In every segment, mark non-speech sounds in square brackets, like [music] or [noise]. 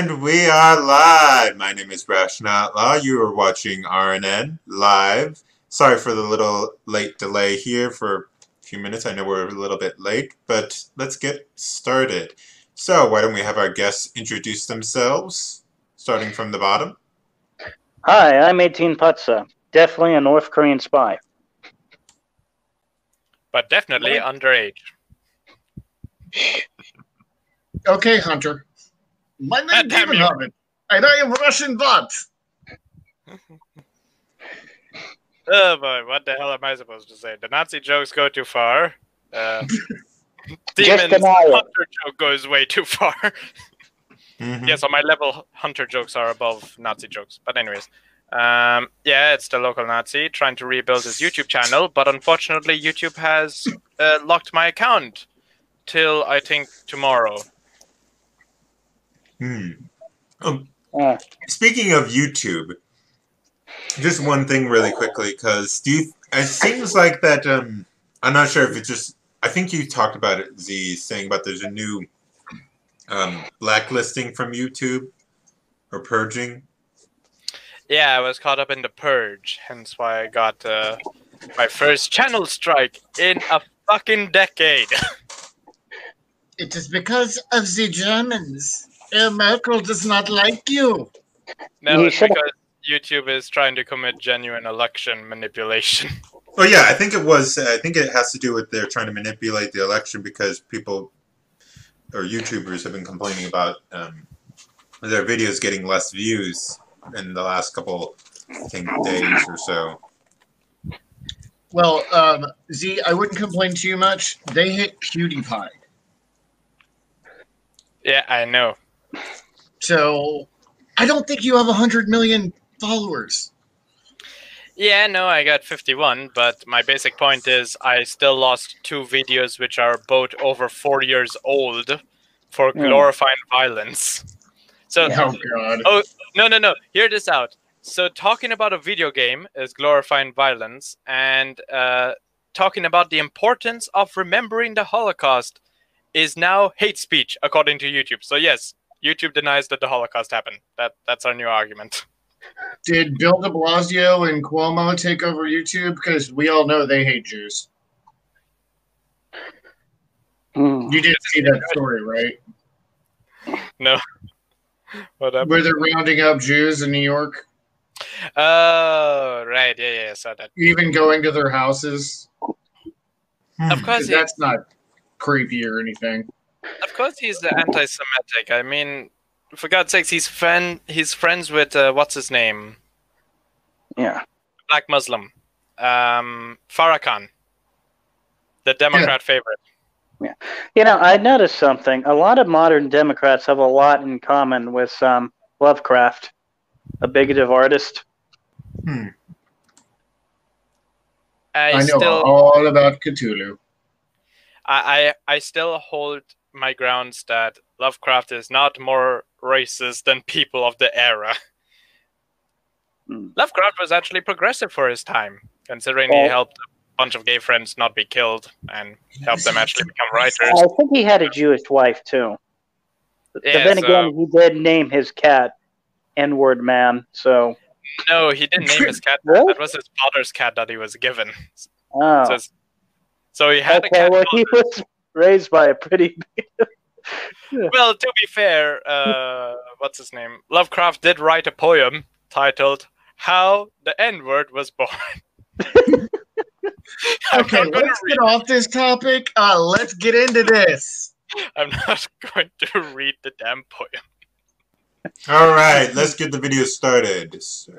And we are live. My name is Rational Outlaw. You are watching RNN live. Sorry for the little late delay here for a few minutes. I know we're a little bit late, but let's get started. So, why don't we have our guests introduce themselves, starting from the bottom? Hi, I'm 18 Putza. Definitely a North Korean spy. But definitely underage. Okay, Hunter. My name is damn Demon you. Hobbit, and I am Russian bot. [laughs] Oh boy, what the hell am I supposed to say? The Nazi jokes go too far. Uh, [laughs] Demon's deny it. Hunter joke goes way too far. Mhm. yes, on my level, Hunter jokes are above Nazi jokes. But anyways, um, yeah, it's the local Nazi trying to rebuild his YouTube channel, but unfortunately, YouTube has uh, locked my account till I think tomorrow. Hmm. Um, Uh, Speaking of YouTube, just one thing really quickly, because do you, it seems like that. Um, I'm not sure if it's just. I think you talked about it, Z, saying about there's a new um, blacklisting from YouTube or purging. Yeah, I was caught up in the purge, hence why I got uh, my first channel strike in a fucking decade. [laughs] It is because of the Germans. Herr Merkel does not like you. no, You it's because YouTube is trying to commit genuine election manipulation. [laughs] Oh yeah, I think it was. I think it has to do with they're trying to manipulate the election because people or YouTubers have been complaining about um, their videos getting less views in the last couple, I think, days or so. Well, um, Z, I wouldn't complain too much. They hit PewDiePie. yeah, I know. So I don't think you have 100 million followers. Yeah, no, I got 51, but my basic point is I still lost two videos which are both over four years old for Hmm. glorifying violence. So, Oh, God. Oh, no, no, no. Hear this out. So, talking about a video game is glorifying violence, and uh, talking about the importance of remembering the Holocaust is now hate speech, according to YouTube. So, yes, YouTube denies that the Holocaust happened. That That's our new argument. [laughs] Did Bill de Blasio and Cuomo take over YouTube? Because we all know they hate Jews. mm, You did see that story, right? No. [laughs] What happened? Where they're rounding up Jews in New York, Oh, right. Yeah, yeah, I saw that. even going to their houses. Hmm. Of course, that's not creepy or anything. Of course, he's anti-Semitic. I mean, for God's sakes, he's friend. He's friends with uh, what's his name? yeah. black Muslim, um, Farrakhan, the Democrat favorite. Yeah, you know, I noticed something. A lot of modern Democrats have a lot in common with um, Lovecraft, a bigoted artist. Hmm. I, I know still, all about Cthulhu. I, I, I still hold my grounds that Lovecraft is not more racist than people of the era. Hmm. Lovecraft was actually progressive for his time, considering he helped a bunch of gay friends not be killed and helped them actually become writers. I think he had a Jewish wife too. But Yeah, then so- again, he did name his cat N-word man. So, No, he didn't name his cat. Really? That was his father's cat that he was given. oh, So, so he had a cat. Well, he was raised by a pretty. [laughs] [laughs] well, to be fair, uh, what's his name? Lovecraft did write a poem titled "How the N Word Was Born." [laughs] Okay, let's read. get off this topic. Uh, let's get into this. I'm not going to read the damn poem. All right, let's get the video started. So,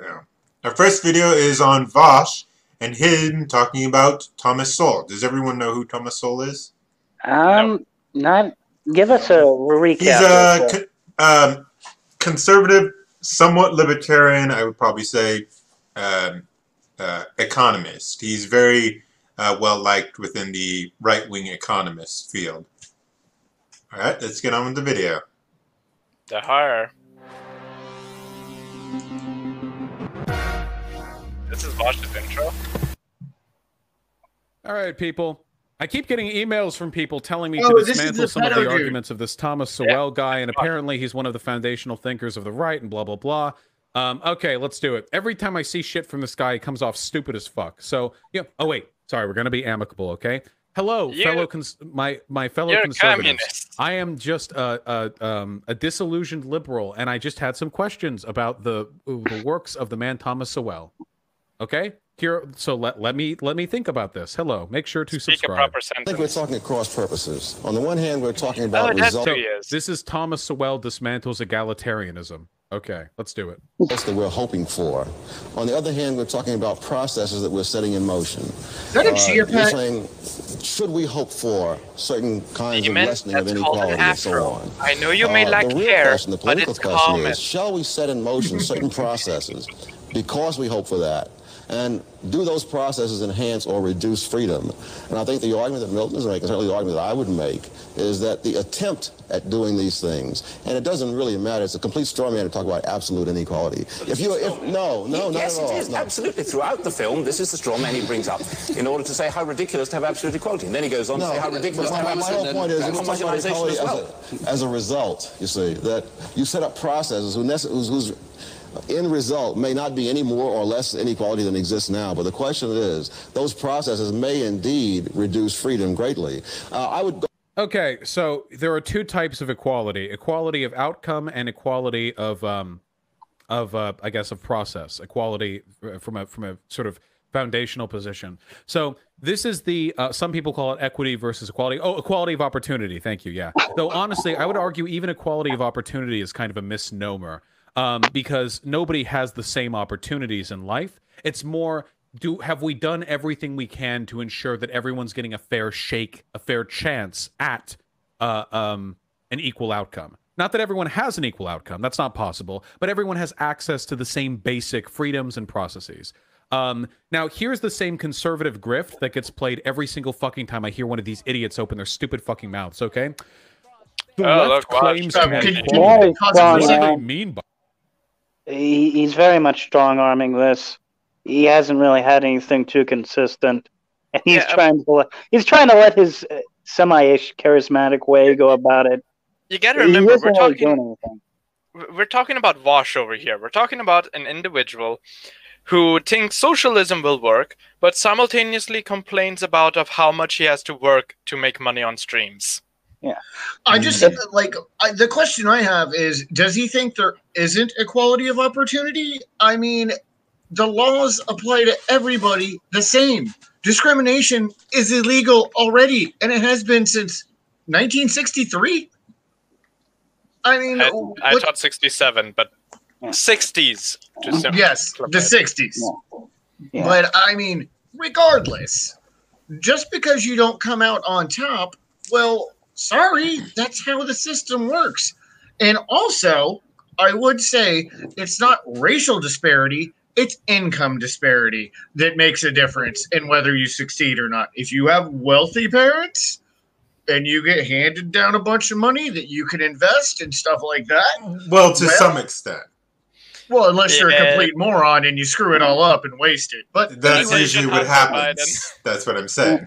our first video is on Vaush and him talking about Thomas Sowell. Does everyone know who Thomas Sowell is? Um, not. Give us a recap. He's a real co- um, conservative, somewhat libertarian, I would probably say, um, uh, economist. He's very uh, well liked within the right wing economist field. All right, let's get on with the video. The horror. This is Vaush's intro. All right, people. I keep getting emails from people telling me Oh, to dismantle some of the dude. arguments of this Thomas Sowell guy, and apparently he's one of the foundational thinkers of the right, and blah blah blah. Um, okay, let's do it. Every time I see shit from this guy, he comes off stupid as fuck. So yeah. Oh wait, sorry, we're gonna be amicable, okay? Hello, You- fellow cons- my my fellow conservatives. communist. I am just a, a um a disillusioned liberal, and I just had some questions about the the works of the man Thomas Sowell. Okay, here. So let let me let me think about this. Hello, make sure to Speak a subscribe. proper I think we're talking at cross purposes. On the one hand, we're talking Oh, about that's results who is. This is Thomas Sowell dismantles egalitarianism. Okay, let's do it. That's that we're hoping for. On the other hand, we're talking about processes that we're setting in motion. Is that a Uh, chia you're saying, should we hope for certain kinds Demon, of lessening of that's called an inequality and so on? I know you may Uh, lack the real question, the but political it's question common. is, shall we set in motion certain [laughs] processes because we hope for that? And do those processes enhance or reduce freedom? And I think the argument that Milton is making, certainly the argument that I would make, is that the attempt at doing these things, and it doesn't really matter, it's a complete straw man to talk about absolute inequality. If you, if, no, no, not yes, at all. Yes, it is. no. Absolutely. Throughout the film, this is the straw man he brings up in order to say how ridiculous to have absolute equality. And then he goes on No, to say how ridiculous to my, have my whole absolute point is, it was talking about homogenization as well. as, a, as a result, you see, that you set up processes whose, whose end result may not be any more or less inequality than exists now. But the question is, those processes may indeed reduce freedom greatly. Uh, I would go Okay, so there are two types of equality: equality of outcome and equality of um, of uh, I guess of process. Equality from a from a sort of foundational position. So this is the uh, some people call it equity versus equality. Oh, equality of opportunity. Thank you. Yeah. Though honestly, I would argue even equality of opportunity is kind of a misnomer um, because nobody has the same opportunities in life. It's more do have we done everything we can to ensure that everyone's getting a fair shake, a fair chance at uh, um, an equal outcome? Not that everyone has an equal outcome, that's not possible, but everyone has access to the same basic freedoms and processes. Um, now, here's the same conservative grift that gets played every single fucking time I hear one of these idiots open their stupid fucking mouths, okay? The Oh, left look, claims to can- be can- equal. Why, cause Ron, What do they mean by He, he's very much strong arming this. He hasn't really had anything too consistent, [laughs] and he's Yeah, um, trying to let, he's trying to let his uh, semi-ish charismatic way go about it. You got to remember, we're talking we're talking about Vaush over here. We're talking about an individual who thinks socialism will work, but simultaneously complains about of how much he has to work to make money on streams. I just think like I, the question I have is: Does he think there isn't equality of opportunity? I mean, the laws apply to everybody the same. Discrimination is illegal already, and it has been since 1963. I mean, I, I what- thought 67, but Yeah. 60s. To mm-hmm. yes, the it. 60s. Yeah. But I mean, regardless, just because you don't come out on top, well, sorry, that's how the system works. And also, I would say it's not racial disparity, it's income disparity that makes a difference in whether you succeed or not. If you have wealthy parents and you get handed down a bunch of money that you can invest and stuff like that, Well, to Well- some extent. well, unless you're a complete moron and you screw it all up and waste it. But That's Anyway, usually what Hunter happens. That's what I'm saying.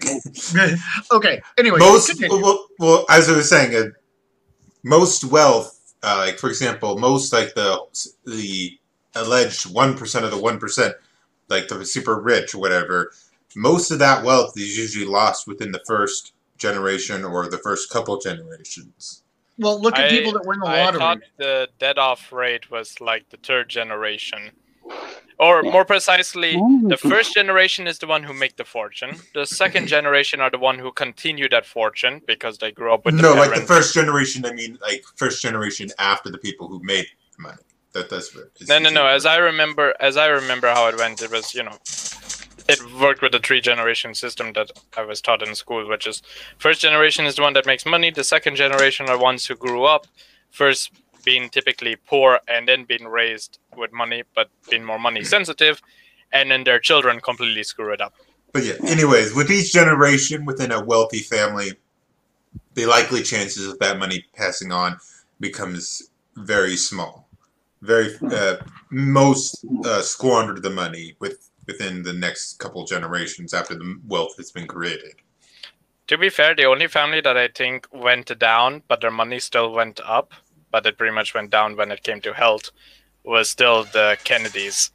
[laughs] okay. Anyway, most well, well, as I was saying, uh, most wealth, uh, like for example, most like the the alleged one percent of the one percent, like the super rich or whatever, most of that wealth is usually lost within the first generation or the first couple generations. well, look at I- people that win the lottery. I thought the dead off rate was like the third generation. Or more precisely, the first generation is the one who make the fortune. The second [laughs] generation are the one who continue that fortune because they grew up with the no, like the first generation. I mean, like first generation after the people who made money. That that's what. is No, no, no. As I remember, as I remember how it went, it was you know, it worked with the three generation system that I was taught in school, which is first generation is the one that makes money. The second generation are ones who grew up first being typically poor and then being raised with money, but being more money sensitive, and then their children completely screw it up. But yeah, anyways, with each generation within a wealthy family, the likely chances of that money passing on becomes very small. Very uh, most uh, squander the money with within the next couple generations after the wealth has been created. To be fair, the only family that I think went down, but their money still went up, but it pretty much went down when it came to health, was still the Kennedys.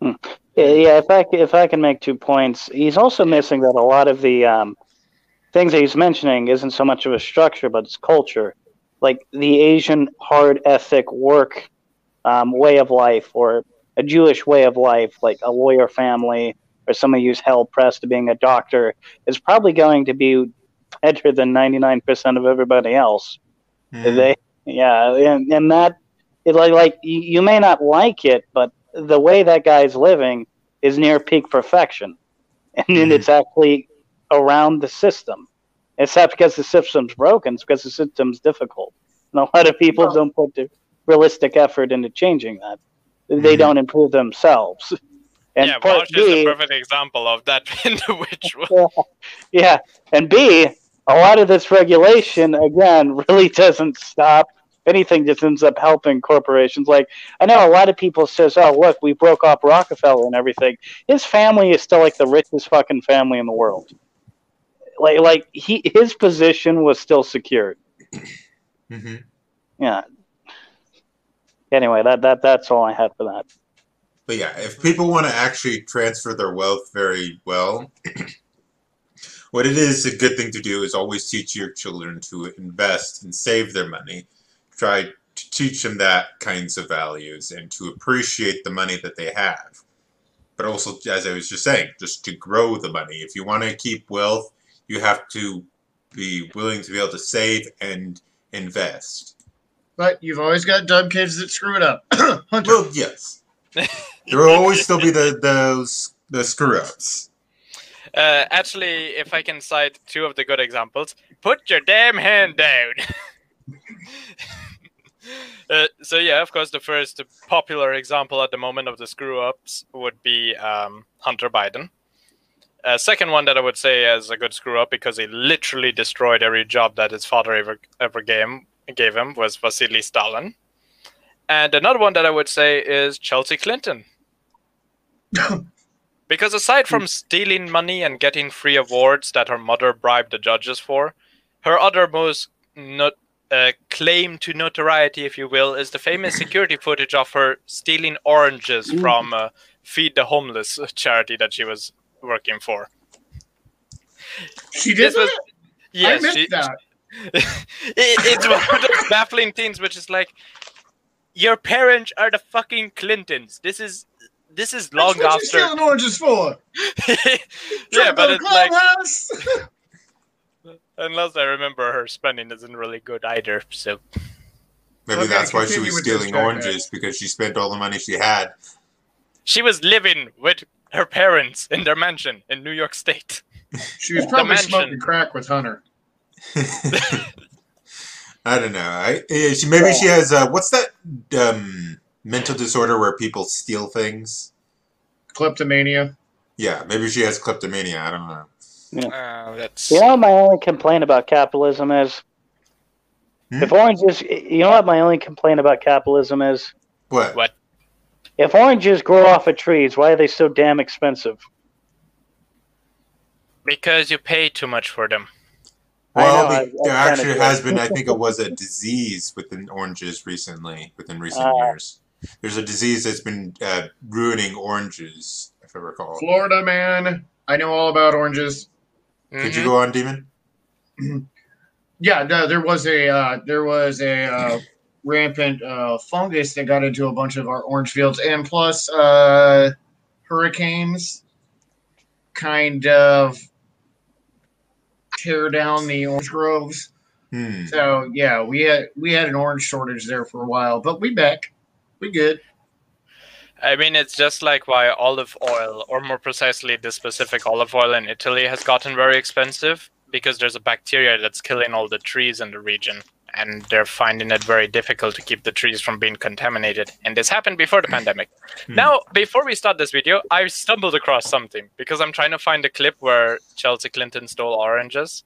Hmm. Yeah, yeah, if I c- if I can make two points, he's also missing that a lot of the um, things that he's mentioning isn't so much of a structure, but it's culture, like the Asian hard ethic work um, way of life, or a Jewish way of life, like a lawyer family, or somebody who's held pressed to being a doctor, is probably going to be better than ninety nine percent of everybody else. Hmm. They, yeah, and, and that, it, like, like you, may not like it, but the way that guy's living is near peak perfection, and then Mhm. it's actually around the system. It's not because the system's broken; it's because the system's difficult, and a lot of people Well- don't put the realistic effort into changing that. They Mhm. don't improve themselves. And yeah, Vaush is B, a perfect example of that [laughs] which [laughs] individual. yeah, and B, a lot of this regulation again [laughs] really doesn't stop anything. Just ends up helping corporations. Like I know a lot of people says, "Oh, look, we broke off Rockefeller and everything." His family is still like the richest fucking family in the world. Like, like he his position was still secured. hmm Yeah. Anyway, that that that's all I had for that. But yeah, if people want to actually transfer their wealth very well, [clears throat] what it is a good thing to do is always teach your children to invest and save their money. Try to teach them that kinds of values and to appreciate the money that they have. But also, as I was just saying, just to grow the money. If you want to keep wealth, you have to be willing to be able to save and invest. But you've always got dumb kids that screw it up. [clears throat] Hunter. Well, yes. There will always still be the those the screw ups. Uh, actually, if I can cite two of the good examples, put your damn hand down. [laughs] uh, so yeah, of course, the first popular example at the moment of the screw ups would be um, Hunter Biden. Uh, second one that I would say as a good screw up because he literally destroyed every job that his father ever ever gave gave him was Vasily Stalin. And another one that I would say is Chelsea Clinton. [laughs] Because aside from stealing money and getting free awards that her mother bribed the judges for, her other most not, uh, claim to notoriety, if you will, is the famous security footage of her stealing oranges from uh, Feed the Homeless charity that she was working for. she did This was-? Yes, I missed she- that. [laughs] it, it's one of those baffling things, which is like, your parents are the fucking Clintons. This is this is long That's what you after. stealing oranges for? [laughs] yeah, but on it's like [laughs] unless I remember her spending isn't really good either. So Maybe Okay, that's why she was stealing oranges because she spent all the money she had. she was living with her parents in their mansion in New York State. [laughs] she was probably smoking crack with Hunter. I don't know. I she maybe she has uh, what's that um, mental disorder where people steal things? Kleptomania. Yeah, maybe she has kleptomania. I don't know. Uh, that's You know what my only complaint about capitalism is? Hmm? If oranges, you know what my only complaint about capitalism is? What? What? If oranges grow off of trees, why are they so damn expensive? because you pay too much for them. Well, know, the- I- I there kinda actually has been. I think it [laughs] was a disease within oranges recently, within recent Ah. years. There's a disease that's been uh, ruining oranges, if I recall. Florida man. I know all about oranges. Could you Mhm. go on, Demon? [clears throat] Yeah, no, there was a uh, there was a uh, rampant uh, fungus that got into a bunch of our orange fields, and plus uh, hurricanes kind of tear down the orange groves. Hmm. So yeah, we had we had an orange shortage there for a while, but we back, we good. I mean, it's just like why olive oil, or more precisely, the specific olive oil in Italy has gotten very expensive because there's a bacteria that's killing all the trees in the region, and they're finding it very difficult to keep the trees from being contaminated. And this happened before the pandemic. Hmm. Now, before we start this video, I stumbled across something because I'm trying to find a clip where Chelsea Clinton stole oranges.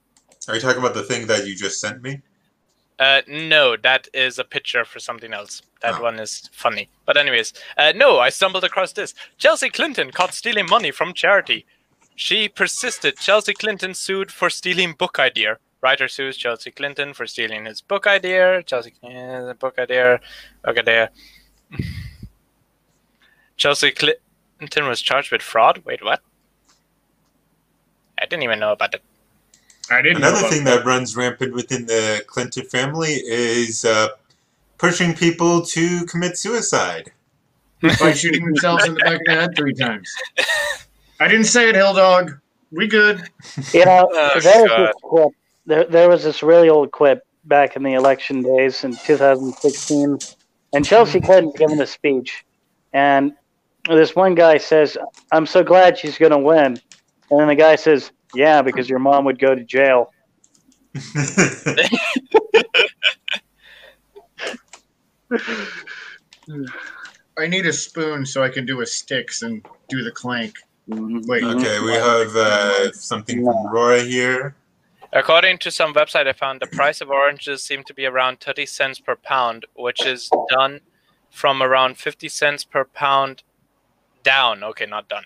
Are you talking about the thing that you just sent me? Uh, no, that is a picture for something else. That Oh. one is funny. But anyways, uh, no, I stumbled across this. Chelsea Clinton caught stealing money from charity. She persisted. Chelsea Clinton sued for stealing book idea. Writer sues Chelsea Clinton for stealing his book idea. Chelsea uh, book idea. Book idea. [sighs] Chelsea Clinton was charged with fraud. Wait, what? I didn't even know about it. I didn't. Another about thing that runs rampant within the Clinton family is uh, pushing people to commit suicide. by shooting themselves in the back of the head three times. I didn't say it, Hill Dog. We good. You know, [laughs] Oh, there was God. this clip. There, there was this really old quip back in the election days in 2016, and Chelsea Clinton giving a speech, and this one guy says, "I'm so glad she's going to win," and then the guy says, "Yeah, because your mom would go to jail." [laughs] I need a spoon so I can do a sticks and do the clank. Wait. okay, we have uh, something from Roy here. According to some website I found, the price of oranges seem to be around 30 cents per pound, which is done from around 50 cents per pound down. Okay, not done.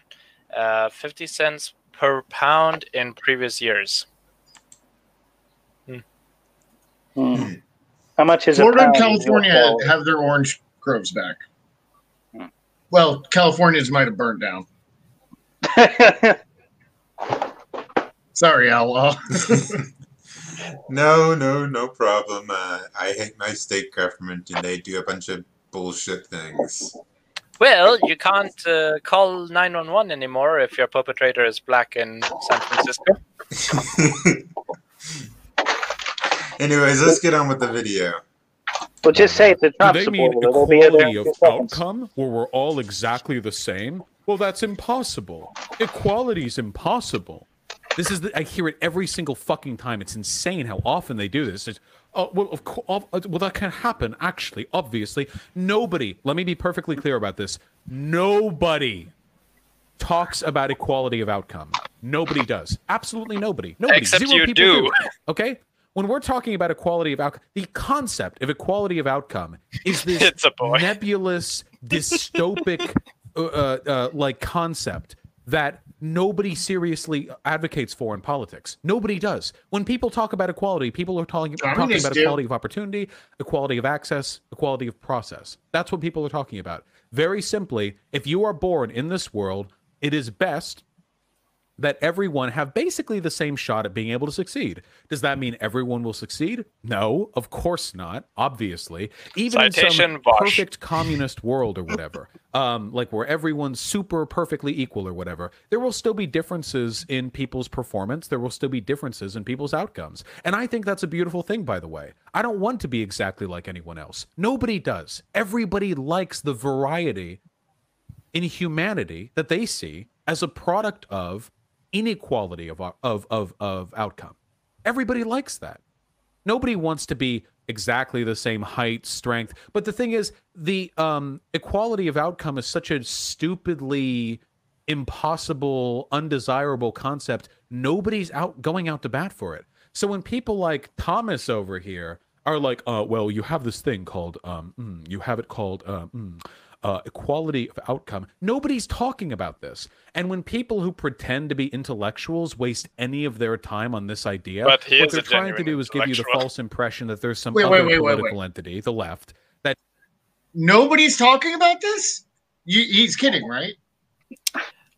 Uh, 50 cents per pound in previous years. Hmm. How much is Florida a and California have their orange groves back. Hmm. Well, California's might have burned down. [laughs] Sorry, Outlaw. [laughs] no, no, no problem. Uh, I hate my state government, and they do a bunch of bullshit things. Well, you can't uh, call 911 anymore if your perpetrator is black in San Francisco. [laughs] Anyways, let's get on with the video. well, just say it's a Do Trump they mean supporter. They'll be there equality of outcome where we're all exactly the same? Well, that's impossible. Equality is impossible. This is the, I hear it every single fucking time. It's insane how often they do this. It's, oh, well, of course, well, that can happen. Actually, obviously, nobody. Let me be perfectly clear about this. Nobody talks about equality of outcome. Nobody does. Absolutely nobody. Nobody. Except Zero you people do. [laughs] Okay. When we're talking about equality of outcome, the concept of equality of outcome is [laughs] this nebulous, dystopic, [laughs] uh, uh, uh, like concept that nobody seriously advocates for in politics. Nobody does. When people talk about equality, people are talking, talking about do. equality of opportunity, equality of access, equality of process. That's what people are talking about. Very simply, if you are born in this world, it is best that everyone have basically the same shot at being able to succeed. Does that mean everyone will succeed? No, of course not. Obviously, even in Citation, some Vaush. perfect communist world or whatever, [laughs] um, like where everyone's super perfectly equal or whatever, there will still be differences in people's performance. There will still be differences in people's outcomes, and I think that's a beautiful thing. By the way, I don't want to be exactly like anyone else. Nobody does. Everybody likes the variety in humanity that they see as a product of inequality of of of, of outcome. Everybody likes that. Nobody wants to be exactly the same height, strength. But the thing is, the um, equality of outcome is such a stupidly impossible, undesirable concept. Nobody's out going out to bat for it. So when people like Thomas over here are like, uh, well, you have this thing called, um, mm, you have it called, uh, mm, uh, equality of outcome. Nobody's talking about this. And when people who pretend to be intellectuals waste any of their time on this idea, But he what is a they're trying to do is give you the false impression that there's some Wait, other wait, wait, wait, political wait. entity, the left, that Nobody's talking about this? You, he's kidding, right?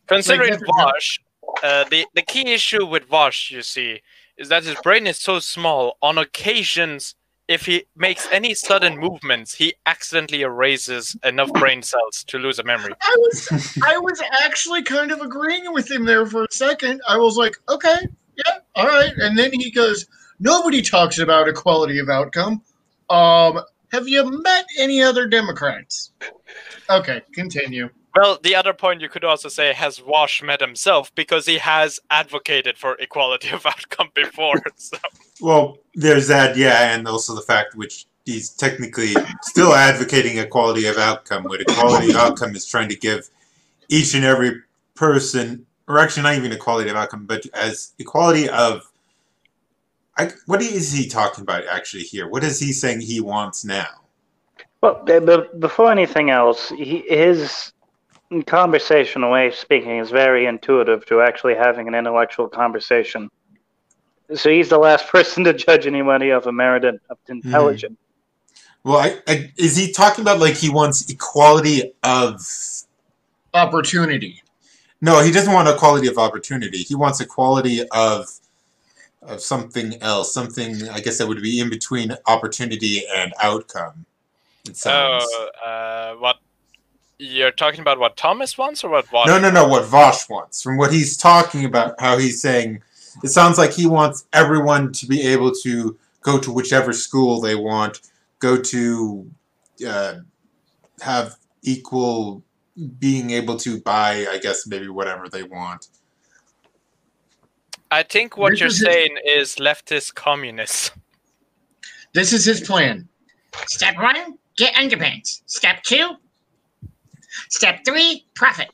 Considering Like, Vaush, uh, the, the key issue with Vaush, you see, is that his brain is so small. On occasions, if he makes any sudden movements, he accidentally erases enough brain cells to lose a memory. I was I was actually kind of agreeing with him there for a second. I was like, okay, yeah, all right. And then he goes, nobody talks about equality of outcome. Um, have you met any other Democrats? Okay, continue. Well, the other point you could also say has Vaush met himself because he has advocated for equality of outcome before. [laughs] So. Well, there's that, yeah, and also the fact which he's technically still advocating equality of outcome, what equality of outcome is trying to give each and every person, or actually not even equality of outcome, but as equality of. I, what is he talking about actually here? What is he saying he wants now? Well, before anything else, he, his conversational way of speaking is very intuitive to actually having an intellectual conversation. So he's the last [laughs] person to judge anybody of a merit of intelligence. Well, I, I, is he talking about like he wants equality of? Opportunity. No, he doesn't want equality of opportunity. He wants equality of of something else. Something I guess that would be in between opportunity and outcome. It sounds. Oh, uh, what you're talking about? What Thomas wants, or what? Vaush No, no, no. What Vaush wants, from what he's talking about, how he's saying, it sounds like he wants everyone to be able to go to whichever school they want, go to, uh, have equal being able to buy, I guess, maybe whatever they want. I think what This you're is his- saying is leftist communists. This is his plan. Step one, get underpants. Step two, step three, profit.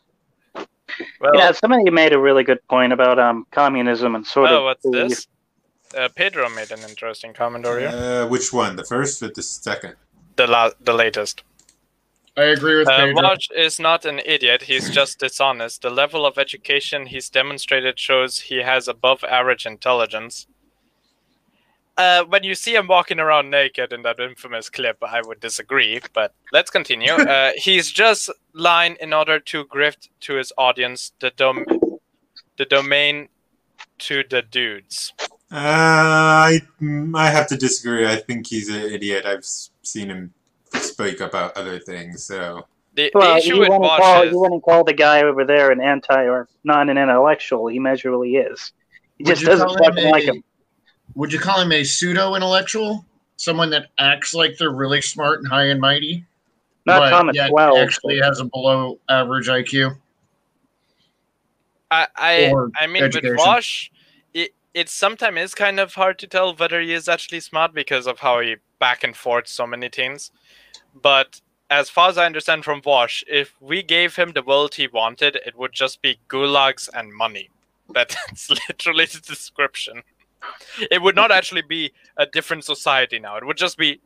Well, yeah, somebody made a really good point about um communism and sort oh, of what's the- this? Uh, Pedro made an interesting comment earlier. Uh, which one? The first or the second? The la- the latest. I agree with Uh, Pedro. Vaush is not an idiot. He's just dishonest. The level of education he's demonstrated shows he has above average intelligence. Uh, when you see him walking around naked in that infamous clip, I would disagree, but let's continue. [laughs] uh, he's just lying in order to grift to his audience the dom- the domain to the dudes. Uh, I I have to disagree. I think he's an idiot. I've s- seen him speak about other things. So The, Well, the issue you with wouldn't, call, is you wouldn't call the guy over there an anti or not an intellectual. He measurably is. He Would just doesn't call him fucking like him. Would you call him a pseudo intellectual? Someone that acts like they're really smart and high and mighty, Not but Thomas yet Wells. actually has a below average IQ. I I, I mean education. with Vaush, it it sometimes is kind of hard to tell whether he is actually smart because of how he back and forth so many things. But as far as I understand from Vaush, if we gave him the world he wanted, it would just be gulags and money. [laughs] That's literally the description. It would not actually be a different society now. It would just be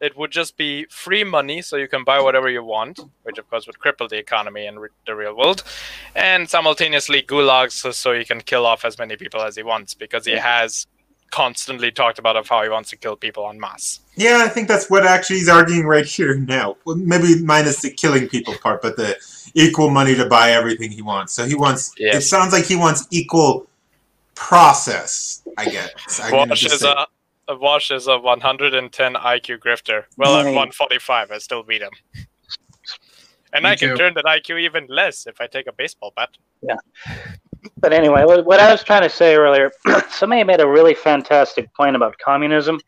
it would just be free money so you can buy whatever you want, which of course would cripple the economy in re- the real world and simultaneously gulags so, so he can kill off as many people as he wants because he has constantly talked about of how he wants to kill people en masse. yeah, I think that's what actually he's arguing right here now. Well, maybe minus the killing people part, but the equal money to buy everything he wants. So he wants. It sounds like he wants equal process. I guess. I'm Vaush is say- a, a Vaush is a 110 IQ grifter. Well, at Right. 145, I still beat him. And Me I can too. turn that IQ even less if I take a baseball bat. Yeah. But anyway, what, what I was trying to say earlier, [clears throat] somebody made a really fantastic point about communism.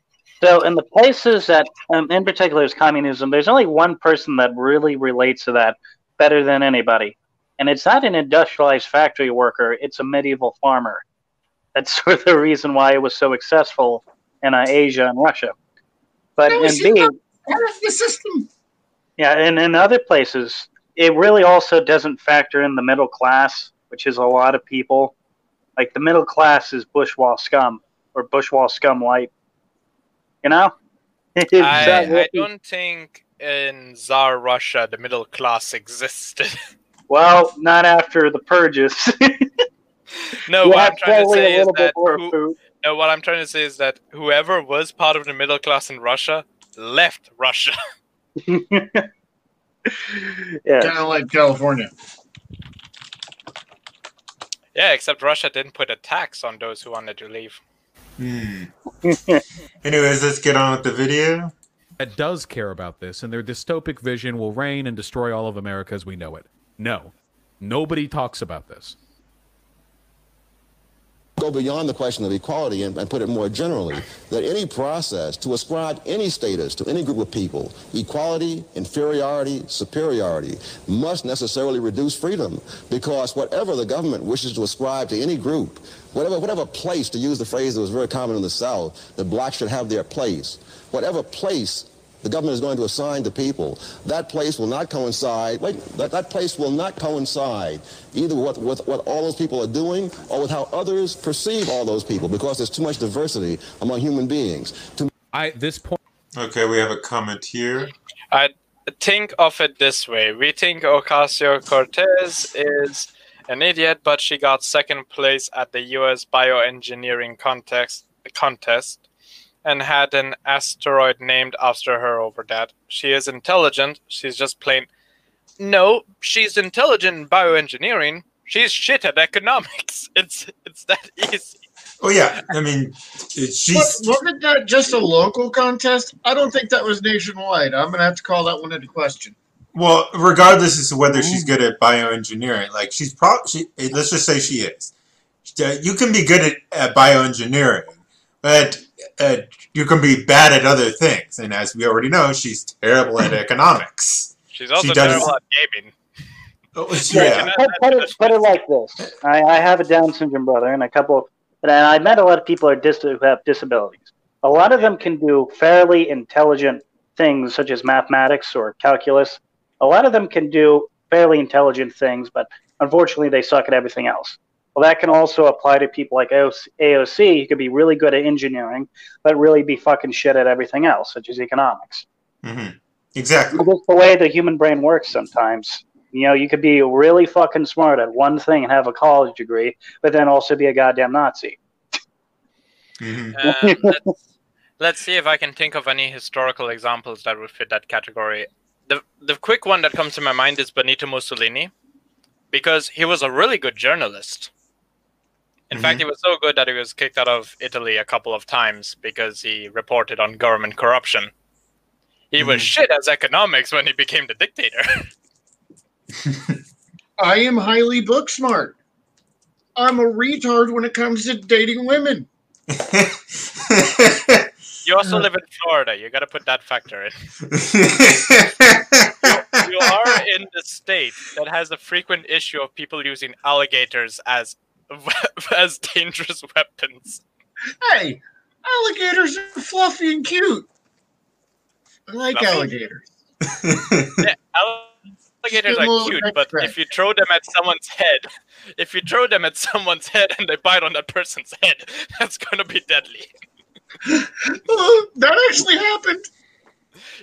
So, in the places that, um, in particular, is communism, there's only one person that really relates to that better than anybody. And it's not an industrialized factory worker, it's a medieval farmer. That's [laughs] sort of the reason why it was so successful in uh, Asia and Russia. But No, in B, part of the system. yeah, and in other places, it really also doesn't factor in the middle class, which is a lot of people. Like the middle class is bourgeois scum or bourgeois scum light. You know? [laughs] I, I don't think in Tsar Russia the middle class existed. [laughs] Well, not after the purges. [laughs] no, You what I'm trying to say is that who- No, what I'm trying to say is that whoever was part of the middle class in Russia left Russia. yeah. Kind of like California. yeah, except Russia didn't put a tax on those who wanted to leave. Hmm. [laughs] Anyways, let's get on with the video. that does care about this, and their dystopic vision will reign and destroy all of America as we know it. No, nobody talks about this. Go beyond the question of equality and, and put it more generally, that any process to ascribe any status to any group of people, equality, inferiority, superiority, must necessarily reduce freedom because whatever the government wishes to ascribe to any group, whatever, whatever place, to use the phrase that was very common in the South, that blacks should have their place, whatever place the government is going to assign to people, that place will not coincide, wait, that, that place will not coincide either with, with what all those people are doing or with how others perceive all those people because there's too much diversity among human beings. Too I this point. Okay, we have a comment here. I think of it this way: we think Ocasio Cortez is an idiot, but she got second place at the U.S. bioengineering contest contest and had an asteroid named after her over that. She is intelligent. She's just plain. No, she's intelligent in bioengineering. She's shit at economics. [laughs] It's it's that easy. Oh yeah, I mean, it- she's What, wasn't that just a local contest? I don't think that was nationwide. I'm gonna have to call that one into question. well, regardless as to whether she's good at bioengineering, like she's probably, she, let's just say she is. Uh, You can be good at, at bioengineering, but uh, you can be bad at other things. And as we already know, she's terrible at [laughs] economics. She's also She does- terrible at gaming. Oh, [laughs] yeah. Put, put it, put it like this: I, I have a Down syndrome brother, and a couple, and I met a lot of people who, are dis- who have disabilities. A lot of them can do fairly intelligent things, such as mathematics or calculus. A lot of them can do fairly intelligent things, but unfortunately, they suck at everything else. Well, that can also apply to people like AOC. AOC. You could be really good at engineering, but really be fucking shit at everything else, such as economics. hmm Exactly. That's the way the human brain works sometimes. You know, you could be really fucking smart at one thing and have a college degree, but then also be a goddamn Nazi. hmm Um, let's, let's see if I can think of any historical examples that would fit that category. The the quick one that comes to my mind is Benito Mussolini, because he was a really good journalist. In fact, he was so good that he was kicked out of Italy a couple of times because he reported on government corruption. He was Mhm. shit as economics when he became the dictator. [laughs] I am highly book smart. I'm a retard when it comes to dating women. you also live in Florida. You got to put that factor in. [laughs] you are in the state that has a frequent issue of people using alligators as [laughs] as dangerous weapons. Hey, alligators are fluffy and cute. I like Fluffy? alligators. [laughs] Yeah, alligators Just a little are cute, but if you throw them at someone's head, if you throw them at someone's [laughs] head and they bite on that person's head, that's gonna be deadly. Oh, that actually happened.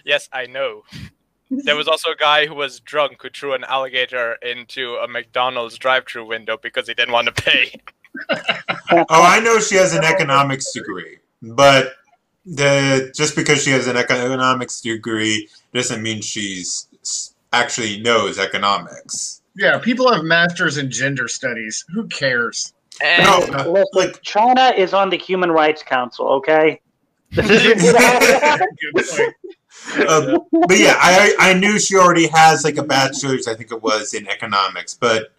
Yes, I know. There was also a guy who was drunk who threw an alligator into a McDonald's drive-through window because he didn't want to pay. [laughs] oh, I know she has an economics degree, but the just because she has an economics degree doesn't mean she's actually knows economics. Yeah, people have masters in gender studies. Who cares? And No, Listen, like China is on the Human Rights Council, okay? This [laughs] is [laughs] Good point. Uh, but yeah, I I knew she already has like a bachelor's, I think it was in economics, but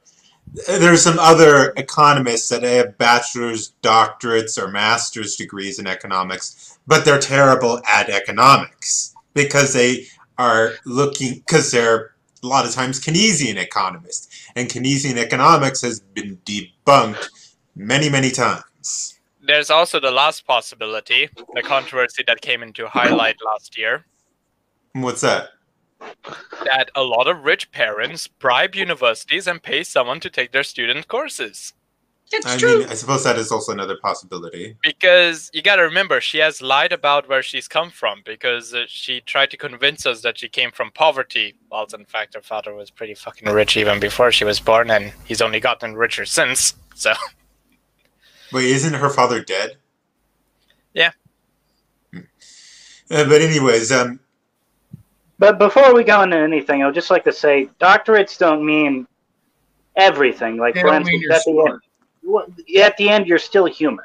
there's some other economists that have bachelor's, doctorates, or master's degrees in economics, but they're terrible at economics because they are looking because they're a lot of times Keynesian economists, and Keynesian economics has been debunked many many times. there's also the last possibility, the controversy that came into highlight last year, What's that? that a lot of rich parents bribe universities and pay someone to take their student courses. It's I true. mean, I suppose that is also another possibility. Because you gotta remember, she has lied about where she's come from because uh, she tried to convince us that she came from poverty, whilst in fact her father was pretty fucking rich even before she was born, and he's only gotten richer since. So [laughs] Wait, isn't her father dead? Yeah. Hmm. Uh, but anyways, um, But before we go into anything, I would just like to say doctorates don't mean everything. Like, They for don't mean instance, you're at the, end, at the end, you're still human.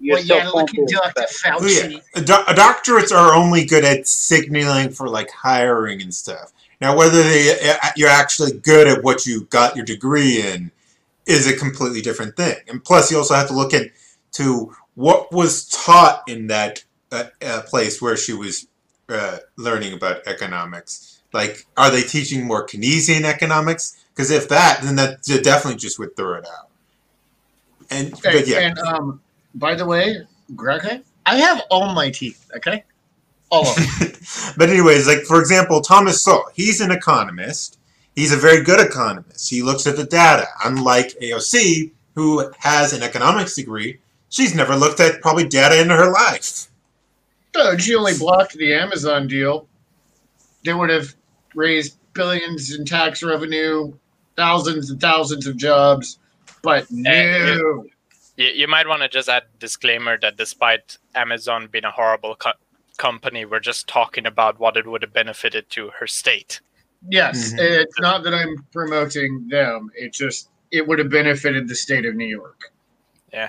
You're Well, still yeah, look functioning. at Dr. Fauci. yeah, Do- doctorates are only good at signaling for like hiring and stuff. Now, whether they uh, you're actually good at what you got your degree in is a completely different thing. And plus, you also have to look into what was taught in that uh, uh, place where she was uh, learning about economics. Like, are they teaching more Keynesian economics? Because if that, then that definitely just would throw it out. And Hey, but yeah, And um, by the way, Greg, I have all my teeth. Okay, all of them. [laughs] but anyways, like for example, Thomas Sowell, he's an economist. He's a very good economist. He looks at the data. Unlike AOC, who has an economics degree, she's never looked at probably data in her life. Dude, she only blocked the Amazon deal. They would have raised billions in tax revenue, thousands and thousands of jobs, but no. You, you might want to just add disclaimer that despite Amazon being a horrible co- company, we're just talking about what it would have benefited to her state. Yes, Mhm. it's not that I'm promoting them. It just it would have benefited the state of New York. Yeah.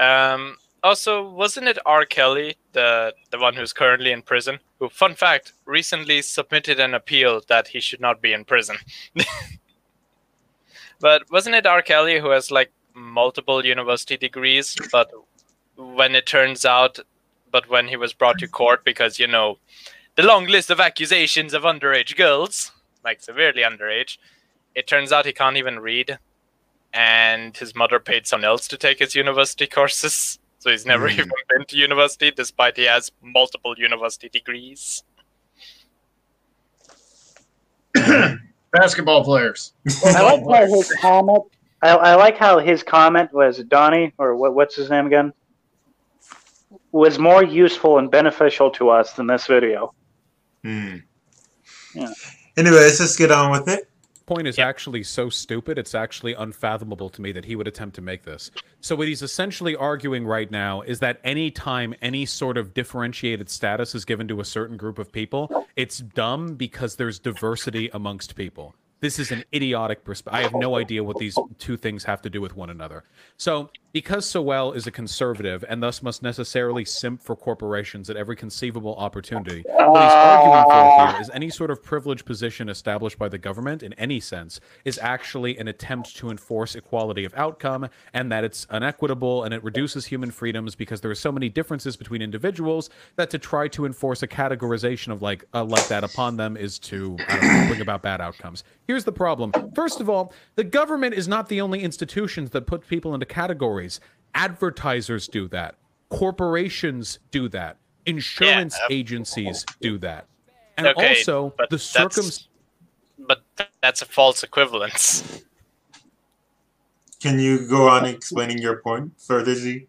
Um, also, wasn't it R. Kelly, the the one who's currently in prison? Who, fun fact, recently submitted an appeal that he should not be in prison. [laughs] but wasn't it R. Kelly who has like multiple university degrees? But when it turns out, but when he was brought to court because you know the long list of accusations of underage girls, like severely underage, it turns out he can't even read and his mother paid someone else to take his university courses. So he's never [laughs] Hmm. even been to university, despite he has multiple university degrees. [clears throat] Basketball players. I like how his comment. I, I like how his comment was Donnie or what, what's his name again was more useful and beneficial to us than this video. Hmm. Yeah. Anyways, let's get on with it. Point is actually so stupid it's actually unfathomable to me that he would attempt to make this so what he's essentially arguing right now is that any time any sort of differentiated status is given to a certain group of people it's dumb because there's diversity amongst people this is an idiotic perspective. I have no idea what these two things have to do with one another. So, because Sowell is a conservative and thus must necessarily simp for corporations at every conceivable opportunity, what he's arguing for here is any sort of privileged position established by the government in any sense is actually an attempt to enforce equality of outcome and that it's unequitable and it reduces human freedoms because there are so many differences between individuals that to try to enforce a categorization of like uh, like that upon them is to know, bring about bad outcomes. Here's the problem. First of all, the government is not the only institutions that put people into categories. Advertisers do that. Corporations do that. Insurance Yeah. agencies do that. And Okay, also but the circum that's- But that's a false equivalence. Can you go on explaining your point further, Z?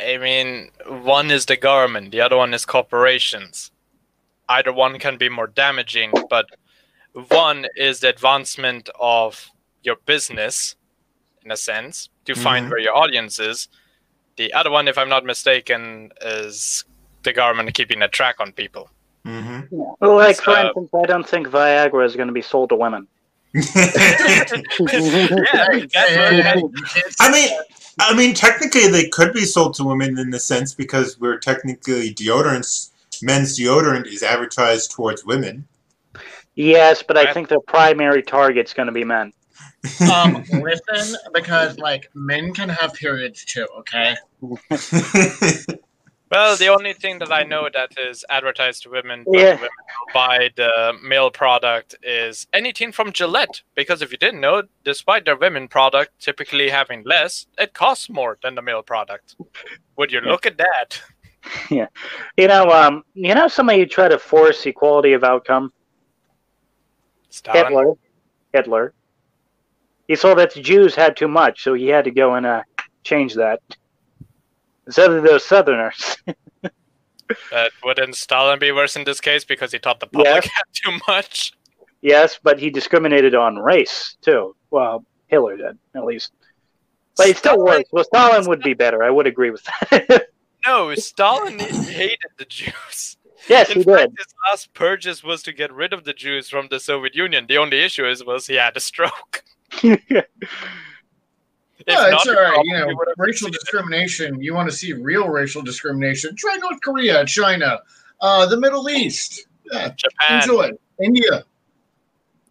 I mean, one is the government, the other one is corporations. Either one can be more damaging, but one is the advancement of your business, in a sense, to find Mhm. where your audience is. The other one, if I'm not mistaken, is the government keeping a track on people. Mm-hmm. Well, like for Uh, instance, I don't think Viagra is going to be sold to women. [laughs] [laughs] yeah, Hey, that's hey, what- hey, you can't I mean. I mean, technically, they could be sold to women in the sense because we're technically deodorants. Men's deodorant is advertised towards women. Yes, but I think the primary target's going to be men. Um, [laughs] listen, because like men can have periods too. Okay. [laughs] Well, the only thing that I know that is advertised to women, but Yeah. women buy the male product is anything from Gillette. Because if you didn't know, despite their women product typically having less, it costs more than the male product. Would you look at that? [laughs] Yeah, You know, um, you know, somebody who tried to force equality of outcome. Stalin? Hitler. Hitler. He saw that the Jews had too much, so he had to go and uh, change that. Instead of those Southerners. [laughs] But wouldn't Stalin be worse in this case because he thought the public Yes. had [laughs] too much? yes, but he discriminated on race too. Well, Hitler did at least. But it still works. Well, Stalin would be better. I would agree with that. [laughs] No, Stalin hated the Jews. yes, In he fact, did. his last purges was to get rid of the Jews from the Soviet Union. The only issue is was he had a stroke. Yeah, it's all right. You know, racial discrimination. You want to see real racial discrimination? Try North Korea, China, uh, the Middle East. Yeah, Japan. enjoy. India.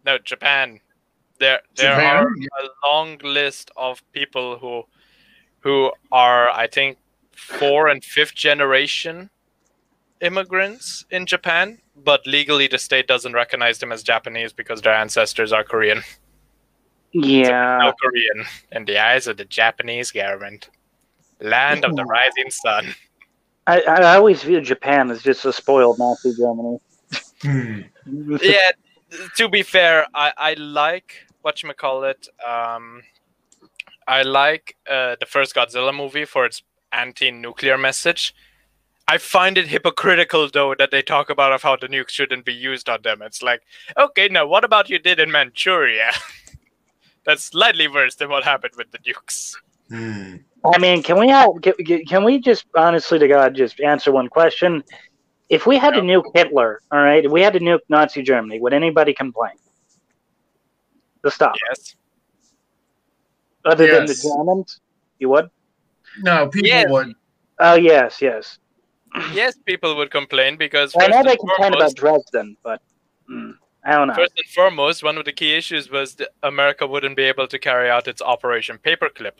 No, Japan. There, there Japan, are a long list of people who, who are, I think, four and fifth generation immigrants in Japan, but legally the state doesn't recognize them as Japanese because their ancestors are Korean. Yeah. No Korean in the eyes of the Japanese government. Land of the rising sun. I, I always view Japan as just a spoiled Nazi Germany. Hmm. [laughs] yeah, to be fair, I, I like what you call it. Um, I like uh, the first Godzilla movie for its anti-nuclear message. I find it hypocritical though that they talk about of how the nukes shouldn't be used on them. It's like, okay, now what about you did in Manchuria? [laughs] That's slightly worse than what happened with the nukes. Hmm. I mean, can we have, can, can we just honestly to God just answer one question? If we had to nuke Hitler, all right, if we had to nuke Nazi Germany, would anybody complain? To stop, Yes. other than the Germans, you would. No, people Yes. would. Oh yes, yes. Yes, people would complain because I first know they complain about Dresden, but mm, I don't know. first and foremost, one of the key issues was that America wouldn't be able to carry out its Operation Paperclip.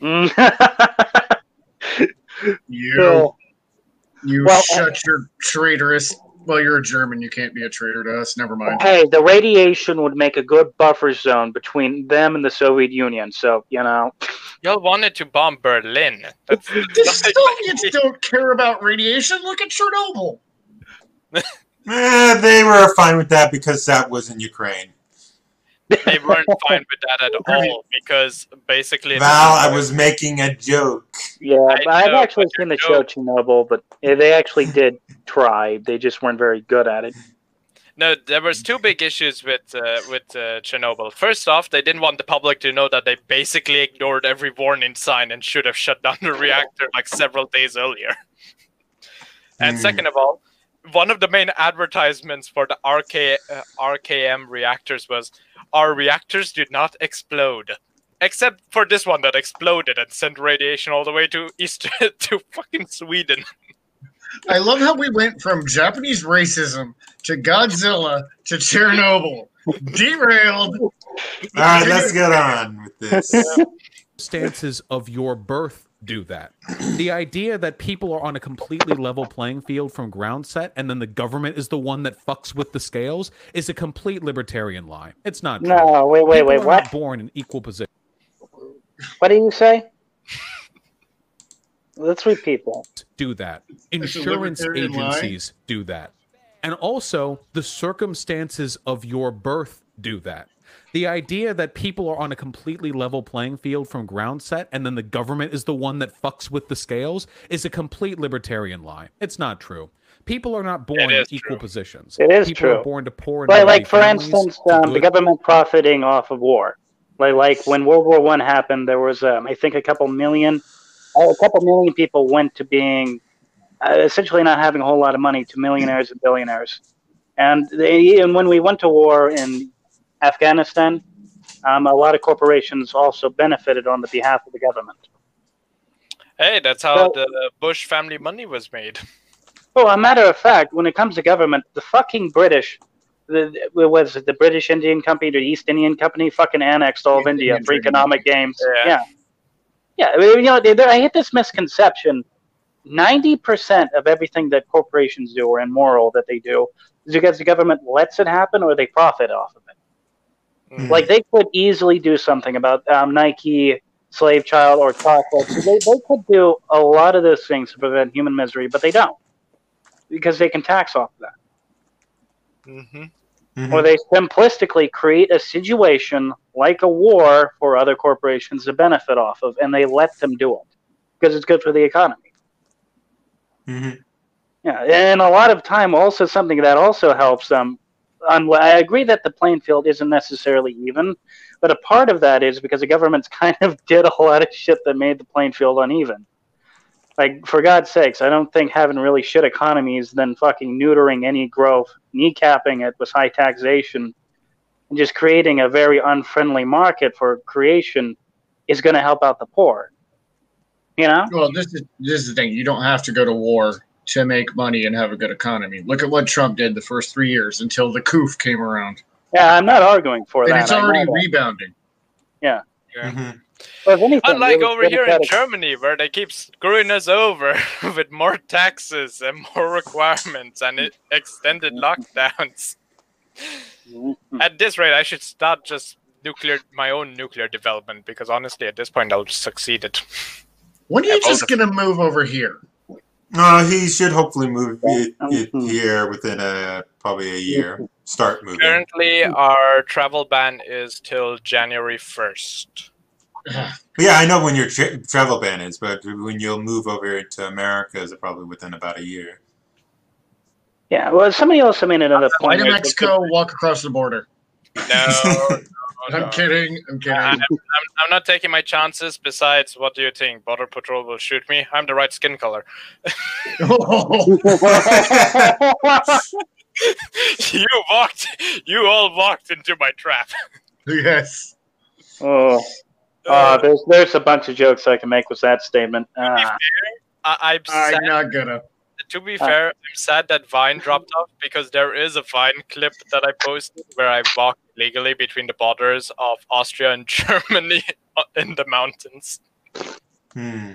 Mm. [laughs] You, So, you well, shut your traitorous. Well, you're a German. You can't be a traitor to us. Never mind. hey, the radiation would make a good buffer zone between them and the Soviet Union. So you know, Y'all wanted to bomb Berlin. That's, [laughs] The that's not- Soviets don't care about radiation. Look at Chernobyl. [laughs] Eh, they were fine with that because that was in Ukraine. they weren't fine with that at all because basically Val, I was making a joke. yeah, I I've know, actually seen the you're show Chernobyl, but they actually did try. They just weren't very good at it. No, there was two big issues with uh, with uh, Chernobyl. First off, they didn't want the public to know that they basically ignored every warning sign and should have shut down the reactor like several days earlier. And Hmm. second of all, one of the main advertisements for the RK, uh, RKM reactors was our reactors did not explode. Except for this one that exploded and sent radiation all the way to east [laughs] to fucking Sweden. I love how we went from Japanese racism to Godzilla to Chernobyl. Derailed. All right, let's get on with this. Stances of your birth do that. The idea that people are on a completely level playing field from ground set and then the government is the one that fucks with the scales is a complete libertarian lie. It's not true. No, wait, wait, People wait. are What? not born in equal position. What do you say? Let's repeat that. do that. Insurance libertarian lie. agencies do that. And also, the circumstances of your birth do that. The idea that people are on a completely level playing field from ground set and then the government is the one that fucks with the scales is a complete libertarian lie. It's not true. People are not born in equal true. positions. It is People true. are born to poor and But wealthy like for families, instance, um, the government profiting off of war. Like like when World War One happened, there was um, I think a couple million, uh, a couple million people went to being uh, essentially not having a whole lot of money to millionaires and billionaires. And they, and when we went to war in Afghanistan, um, a lot of corporations also benefited on the behalf of the government. Hey, that's how Well- the Bush family money was made. Well, a matter of fact, when it comes to government, the fucking British, the, the was it the British Indian Company, the East Indian Company, fucking annexed all of East India Indian for Trading economic games. Yeah. Yeah, yeah. I mean, you know, they- they- I hate this misconception. Ninety percent of everything that corporations do or immoral that they do is because the government lets it happen or they profit off of it. Mm. Like they could easily do something about um, Nike, Slave Child, or chocolate. They, they could do a lot of those things to prevent human misery, but they don't because they can tax off of that. hmm Mhm. Or they simplistically create a situation like a war for other corporations to benefit off of, and they let them do it because it's good for the economy. Mhm. Yeah, and a lot of time also something that also helps them. Um, I agree that the playing field isn't necessarily even, but a part of that is because the government's [laughs] kind of did a lot of shit that made the playing field uneven. Like for God's sakes, I don't think having really shit economies then fucking neutering any growth, kneecapping it with high taxation, and just creating a very unfriendly market for creation is going to help out the poor. You know? Well, this is this is the thing. You don't have to go to war to make money and have a good economy. Look at what Trump did the first three years until the coof came around, Yeah, I'm not arguing for and that. it's I know already that. rebounding. Mhm. Well, if anything, Unlike over here in Germany, where they keep screwing us over [laughs] with more taxes and more requirements and extended lockdowns. Mhm. At this rate, I should start just nuclear my own nuclear development because honestly, at this point, I'll succeed it. When are you just gonna move over here? Uh, he should hopefully move it, it here within a probably a year. Start moving. Currently, our travel ban is till January first. yeah, I know when your tra- travel ban is, but when you'll move over to America is probably within about a year. Yeah, well, somebody also made another Fly point. to here. Mexico, walk across the border. No, no, [laughs] no. I'm kidding. I'm kidding. I'm, I'm, I'm not taking my chances. Besides, what do you think? Border Patrol will shoot me. I'm the right skin color. [laughs] you walked. You all walked into my trap. yes. oh, uh, there's there's a bunch of jokes I can make with that statement. Uh, I, I'm sad. I'm not gonna. To be fair, I'm sad that Vine dropped off because there is a Vine clip that I posted where I walked legally between the borders of Austria and [laughs] Germany in the mountains. Hmm.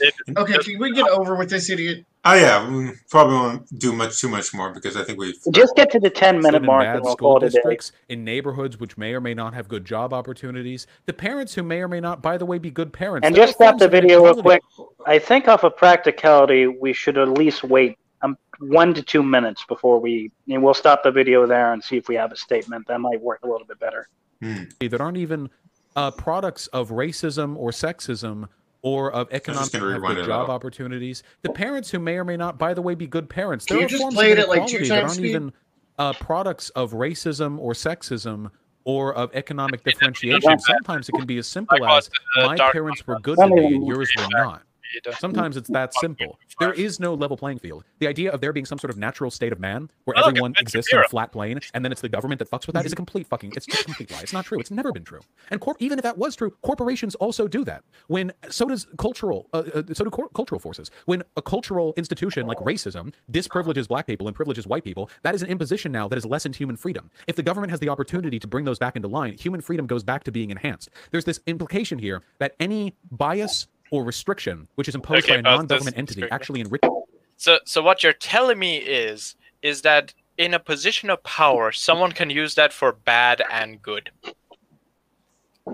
It, Okay, can we get over with this idiot? Oh yeah, we probably won't do much too much more because I think we've. just get to the 10 minute mark and we'll school call it a districts, in neighborhoods which may or may not have good job opportunities, the parents who may or may not, by the way, be good parents. And There are just stop the video real quick. I think off of practicality, we should at least wait um, one to two minutes before we. And we'll stop the video there and see if we have a statement. That might work a little bit better. Hmm. that aren't even uh, products of racism or sexism or of economic gonna have rewind good it job opportunities. The parents who may or may not, by the way, be good parents. Can you are just forms play of it at, like, two inequality that times aren't speed? even uh, products of racism or sexism or of economic differentiation. Sometimes it can be as simple as uh, my parents were good Some to me and yours were not. It, Sometimes it's that simple. There is no level playing field. The idea of there being some sort of natural state of man where Well, everyone exists on a flat plane and then it's the government that fucks with that is a complete fucking it's just a complete lie. It's not true. It's never been true. And corp- even if that was true, corporations also do that. When so does cultural uh, uh, so do cor- cultural forces. When a cultural institution like racism disprivileges black people and privileges white people, that is an imposition now that has lessened human freedom. If the government has the opportunity to bring those back into line, human freedom goes back to being enhanced. There's this implication here that any bias or restriction which is imposed Okay, by a non-government this entity actually enriches So, so what you're telling me is, is that in a position of power, someone can use that for bad and good.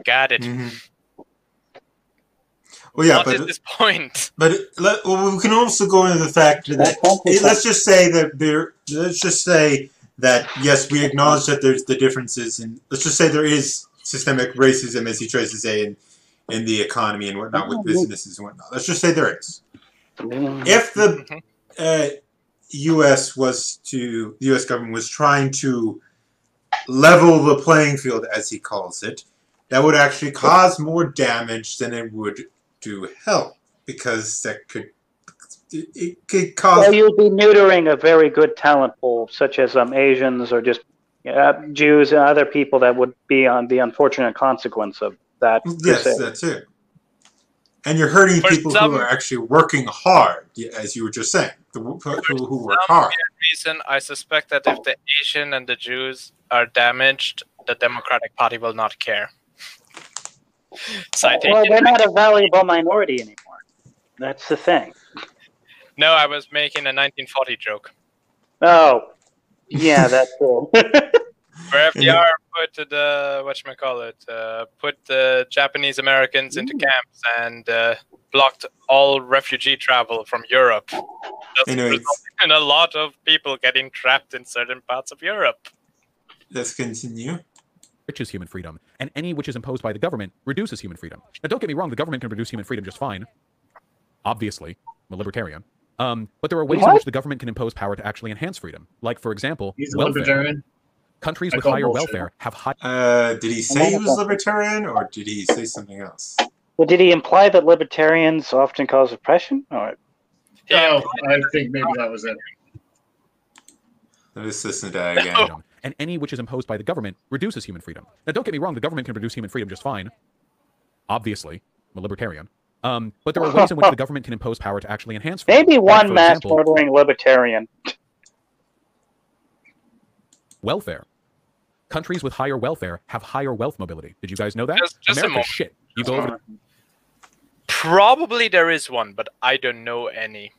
Got it. Mhm. Well, yeah, What is but this point? [laughs] but it, let, well, we can also go into the fact that let's just say that there. Let's just say that yes, we acknowledge that there's the differences, and let's just say there is systemic racism, as he tries to say, in in the economy and whatnot with businesses and whatnot. Let's just say there is. If the uh, U.S. was to the U.S. government was trying to level the playing field, as he calls it, that would actually cause more damage than it would do help because that could it, it could cause Well, you'd be neutering a very good talent pool, such as um, Asians or just uh, Jews and other people that would be on the unfortunate consequence of that. yes that too. And you're hurting For people some- who are actually working hard, as you were just saying, the w- who, who work some hard. reason, I suspect that if the Asian and the Jews are damaged, the Democratic Party will not care. Citation. Well, they're not a valuable minority anymore. That's the thing. No, I was making a 1940 joke. Oh, yeah, that's cool. [laughs] Where Yeah. FDR put the whatchamacallit, uh, put the Japanese Americans into camps and uh, blocked all refugee travel from Europe. That's Anyways. resulted a lot of people getting trapped in certain parts of Europe. Let's continue. Which is human freedom, and any which is imposed by the government reduces human freedom. Now, don't get me wrong, the government can reduce human freedom just fine. Obviously, I'm a libertarian. Um, but there are ways in which the government can impose power to actually enhance freedom. Like, for example, He's a welfare. libertarian. Countries with higher bullshit. welfare have high. Uh, did he say he was libertarian, or did he say something else? well, did he imply that libertarians often cause oppression? Or He Oh, I think maybe that was it. Let's listen to that again. freedom, and any which is imposed by the government reduces human freedom. Now, don't get me wrong, the government can reduce human freedom just fine. Obviously, I'm a libertarian. Um, but there are ways in which the government can impose power to actually enhance freedom. maybe one for mass example, murdering libertarian. [laughs] welfare. Countries with higher welfare have higher wealth mobility. Did you guys know that? Just- just a America's moment. shit. You go over to Probably there is one, but I don't know any.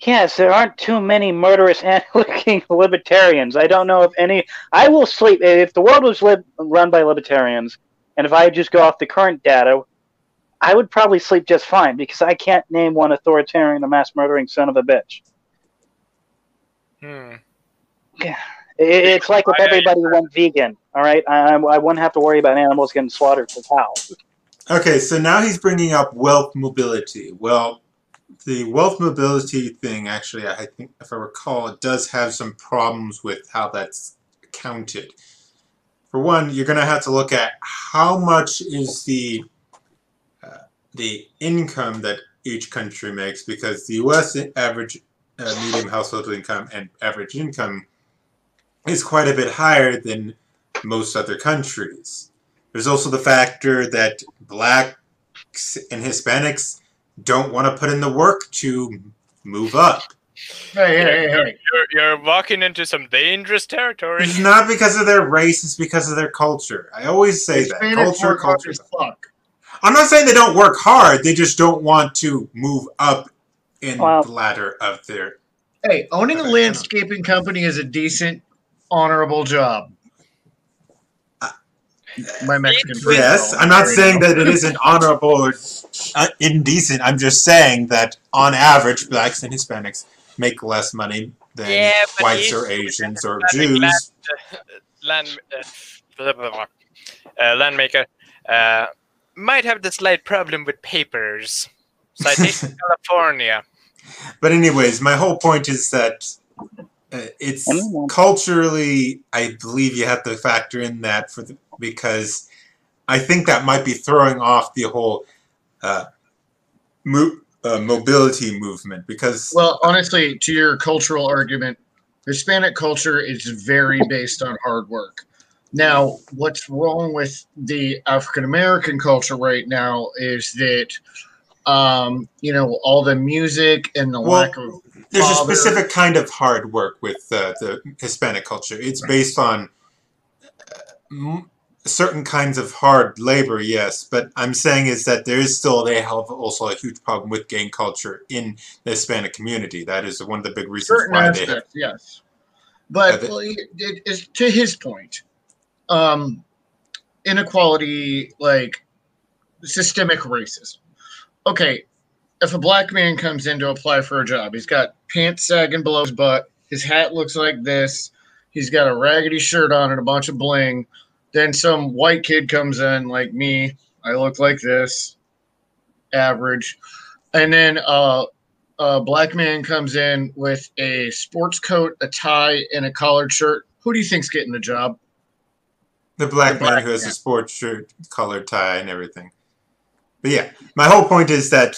Yes, there aren't too many murderous anarchy [laughs] libertarians. I don't know if any. I will sleep if the world was lib, run by libertarians, and if I just go off the current data, I would probably sleep just fine because I can't name one authoritarian a mass murdering son of a bitch. Hmm. It- It's like if I- I- everybody went vegan. All right, I, I wouldn't have to worry about animals getting slaughtered for cow. Okay, so now he's bringing up wealth mobility. Well, the wealth mobility thing, actually, I think, if I recall, it does have some problems with how that's counted. For one, you're going to have to look at how much is the uh, the income that each country makes, because the U.S. average uh, medium household income and average income is quite a bit higher than most other countries. There's also the factor that blacks and Hispanics don't want to put in the work to move up. Hey, hey, hey, hey. You're, you're walking into some dangerous territory. It's not because of their race, it's because of their culture. I always say that. Culture, culture. fuck. I'm not saying they don't work hard, they just don't want to move up in Well- the ladder of their. Hey, owning a landscaping company is a decent, honorable job. My Mexican friend. Yes, I'm not there saying that it isn't honorable or uh, indecent. I'm just saying that on average, blacks and Hispanics make less money than Yeah, whites or Asians or Land- Jews. land, uh, blah, blah, blah. Uh, landmaker uh, might have the slight problem with papers. Citation [laughs] California. But anyways, my whole point is that uh, it's Mm. culturally, I believe you have to factor in that for the, because I think that might be throwing off the whole uh, mo- uh, mobility movement because Well, honestly, to your cultural argument, Hispanic culture is very based on hard work. Now, what's wrong with the African American culture right now is that, um, you know, all the music and the Well, lack of there's a specific kind of hard work with uh, the Hispanic culture. It's based on uh, m- certain kinds of hard labor, yes, but I'm saying is that there is still they have also a huge problem with gang culture in the Hispanic community. That is one of the big reasons certain why they have. aspects, yes. But well, it, it is to his point, um, inequality, like systemic racism. Okay, if a black man comes in to apply for a job, he's got pants sagging below his butt, his hat looks like this, he's got a raggedy shirt on and a bunch of bling. Then some white kid comes in like me, I look like this, average, and then uh, a black man comes in with a sports coat, a tie, and a collared shirt. Who do you think's getting the job? The black The man who has man. a sports shirt, colored tie, and everything. But yeah, my whole point is that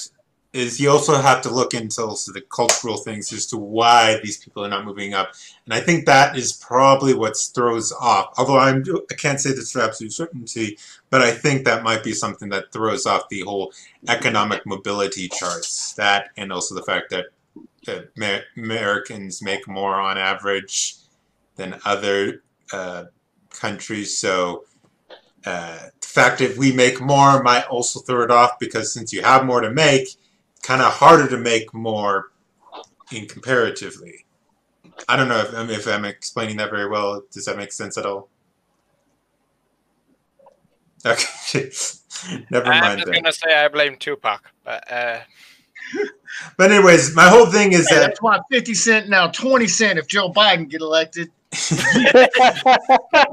is you also have to look into also the cultural things as to why these people are not moving up, and I think that is probably what throws off. Although I'm I can't say this for absolute certainty, but I think that might be something that throws off the whole economic mobility charts. That and also the fact that Amer- Americans make more on average than other uh, countries. So uh, the fact that we make more might also throw it off because since you have more to make, kind of harder to make more in comparatively. I don't know if, I mean, if I'm explaining that very well. Does that make sense at all? Okay, [laughs] never mind. I'm mind just then. gonna say I blame Tupac, but uh, [laughs] But anyways, my whole thing is Hey, that that's why 50 cent now 20 cent if Joe Biden get elected. [laughs]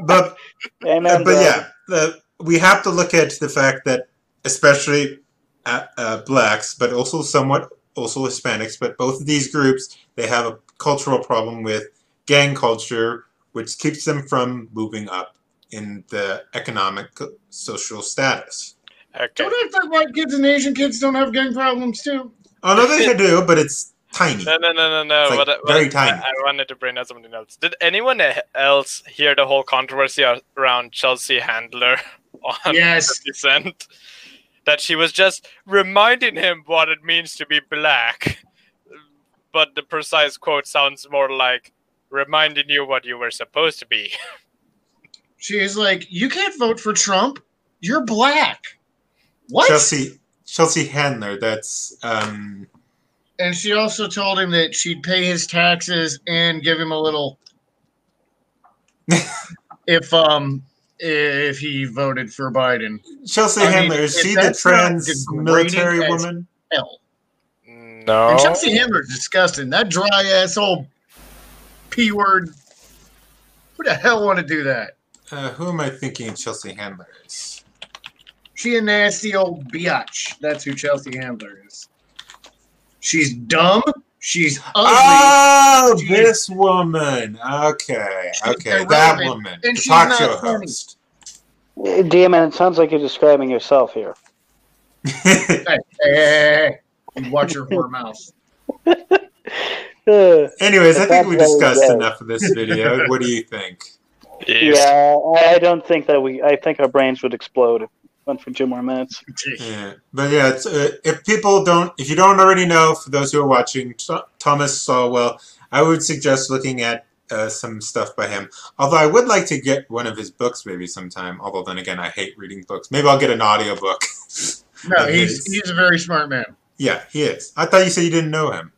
but Amen, but bro. yeah, the, we have to look at the fact that, especially uh, uh, blacks, but also somewhat also Hispanics, but both of these groups they have a cultural problem with gang culture, which keeps them from moving up in the economic social status. okay. Don't act like white kids and Asian kids don't have gang problems too. Oh no, they do, but it's tiny. No, no, no, no, no. Like, what, I- what very I- tiny. I, wanted to bring up something else. Did anyone else hear the whole controversy around Chelsea Handler [laughs] on Yes. 50 Cent? That she was just reminding him what it means to be black. But the precise quote sounds more like reminding you what you were supposed to be. [laughs] She's like, you can't vote for Trump. You're black. What? Chelsea Chelsea Handler. That's um, and she also told him that she'd pay his taxes and give him a little [laughs] if um if he voted for Biden. Chelsea I mean, Handler. Is she the trans military woman? Hell. No. And Chelsea Handler's disgusting. That dry ass old p word. Who the hell want to do that? Uh, who am I thinking Chelsea Handler is? She a nasty old biatch. That's who Chelsea Handler is. She's dumb. She's ugly. Oh, She- this woman. Okay, okay, that woman. and the she's talk not show funny. host. Damon, it sounds like you're describing yourself here. [laughs] hey, hey, hey, hey. watch your whore mouth. Uh, [laughs] Anyways, I think we discussed enough of this video. what do you think? Yeah, I I don't think that we. I think our brains would explode if went for two more minutes. Yeah, but yeah, it's, uh, if people don't, if you don't already know, for those who are watching, Th- Thomas Sowell, I would suggest looking at uh, some stuff by him. Although I would like to get one of his books maybe sometime. Although then again, I hate reading books. Maybe I'll get an audio book. [laughs] No, he's he's a very smart man. yeah, he is. I thought you said you didn't know him.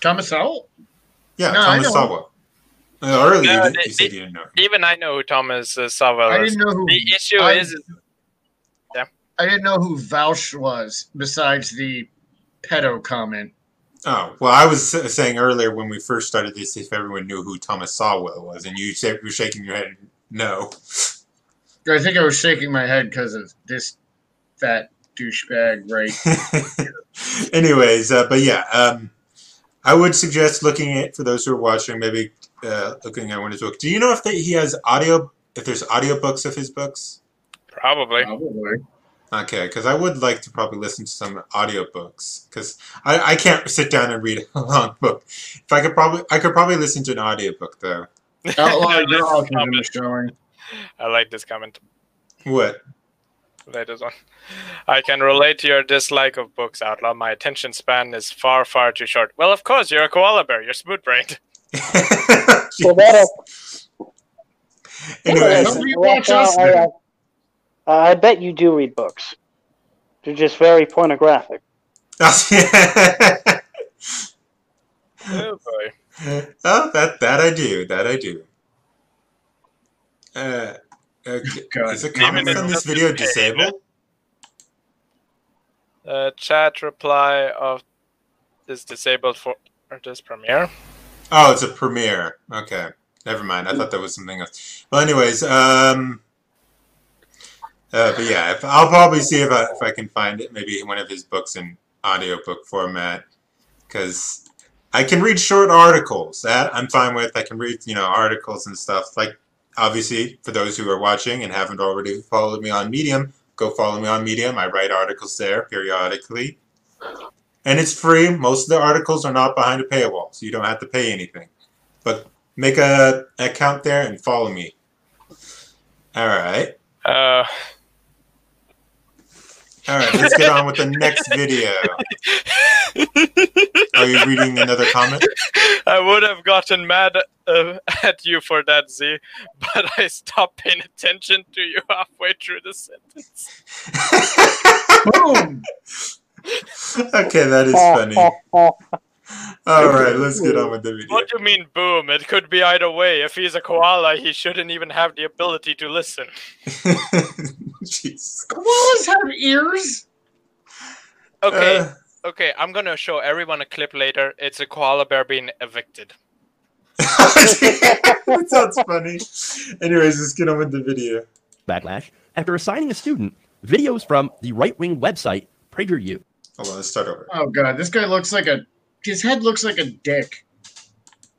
Thomas Howell? Yeah, No, Thomas know him. Sowell. Uh, earlier, No, you, they- you said you didn't know him. Even I know who Thomas uh, Sowell I is. didn't know who The issue I- is, I didn't know who Vaush was besides the pedo comment. Oh well, I was saying earlier when we first started this, if everyone knew who Thomas Sowell was, and you you were shaking your head, no. [laughs] I think I was shaking my head because of this fat douchebag, right? [laughs] Anyways, uh, but yeah, um, I would suggest looking at for those who are watching, maybe uh, looking at one of his books. Do you know if they, he has audio? If there's audiobooks of his books? probably. Probably. Okay, because I would like to probably listen to some audiobooks because I, I can't sit down and read [laughs] a long book. If I could probably I could probably listen to an audiobook though. Outlaw [laughs] I like this comment. is showing. I like this comment. What? Latest one. I can relate to your dislike of books, Outlaw. My attention span is far, far too short. Well, of course, you're a koala bear. You're smooth brained. [laughs] So that, Anyways, Don't you watch us, I, then? I, I bet you do read books. They're just very pornographic. [laughs] Oh boy. oh, that that I do. That I do. Uh, okay. [laughs] God. Is the Even comments on this video disabled? Uh, chat reply of is disabled for this premiere. Oh, it's a premiere. Okay, never mind. I thought that was something else. Well, anyways, um, uh, but yeah, I'll probably see if I if I can find it. Maybe one of his books in audiobook format, because I can read short articles. That I'm fine with. I can read you know articles and stuff. Like obviously, for those who are watching and haven't already followed me on Medium, go follow me on Medium. I write articles there periodically. And it's free. Most of the articles are not behind a paywall, so you don't have to pay anything. But make a account there and follow me. All right. Uh, All right, let's get on with the next video. Are you reading another comment? I would have gotten mad uh, at you for that, Z, but I stopped paying attention to you halfway through the sentence. Boom! okay, that is funny. All right, let's get on with the video. What do you mean, boom? It could be either way. If he's a koala, he shouldn't even have the ability to listen. [laughs] [laughs] Jeez. Koalas have ears. Okay, Uh, okay, I'm gonna show everyone a clip later. It's a koala bear being evicted. [laughs] that sounds funny. Anyways, let's get on with the video. backlash after assigning a student videos from the right wing website PragerU. Hold on, let's start over. Oh god, this guy looks like a. His head looks like a dick.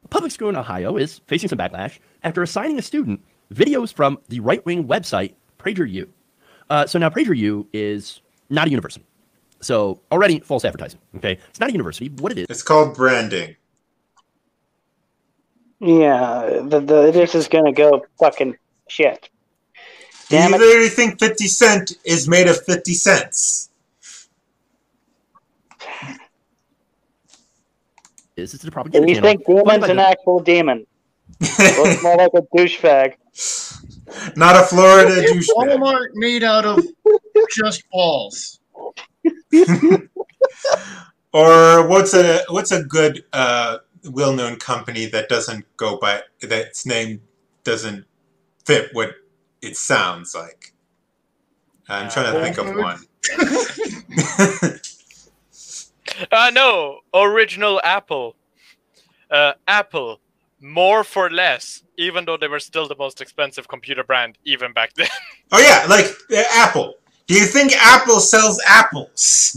A public school in Ohio is facing some backlash after assigning a student videos from the right wing website PragerU. Uh, so now PragerU is not a university. So already false advertising. Okay, it's not a university. What it is It's called branding. Yeah, the, the, this is gonna go fucking shit. Do you Damn it. literally think 50 Cent is made of 50 cents? is it's a And propaganda you channel. think Demon's an actual demon? [laughs] Looks more like a douchebag. Not a Florida Is douchebag. Walmart made out of just balls? [laughs] Or what's a what's a good uh, well-known company that doesn't go by that's name doesn't fit what it sounds like? I'm trying to think of one. [laughs] Uh, no, original Apple. Uh, Apple. More for less, even though they were still the most expensive computer brand even back then. [laughs] Oh yeah, like uh, Apple. Do you think Apple sells apples?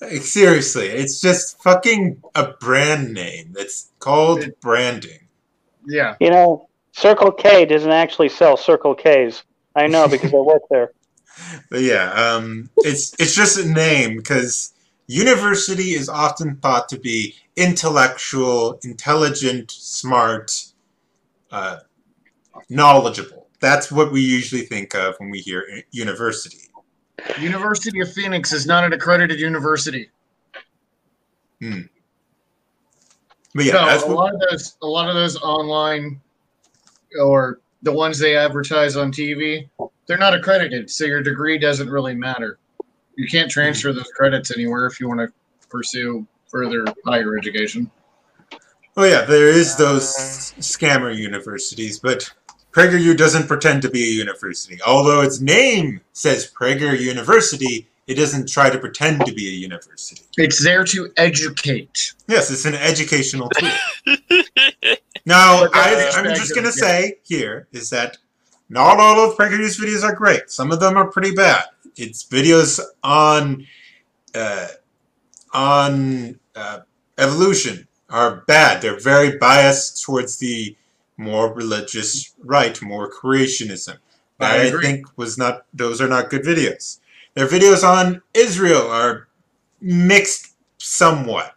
like seriously, it's just fucking a brand name that's called branding. Yeah. You know, Circle K doesn't actually sell Circle Ks. I know because I work there. [laughs] But yeah, um, it's it's just a name because university is often thought to be intellectual, intelligent, smart, uh, knowledgeable. That's what we usually think of when we hear university. University of Phoenix is not an accredited university. Hmm. But yeah, a lot of those, a lot of those online, or the ones they advertise on TV, they're not accredited, so your degree doesn't really matter. You can't transfer those credits anywhere if you want to pursue further higher education. oh yeah, there is those scammer universities, but PragerU doesn't pretend to be a university. Although its name says Prager University, it doesn't try to pretend to be a university. It's there to educate. Yes, it's an educational [laughs] tool. Now, I, I'm just going to say here is that not all of PragerU's videos are great. Some of them are pretty bad. It's videos on uh, on uh, evolution are bad. They're very biased towards the more religious right, more creationism. I I, think was not those are not good videos. Their videos on Israel are mixed somewhat,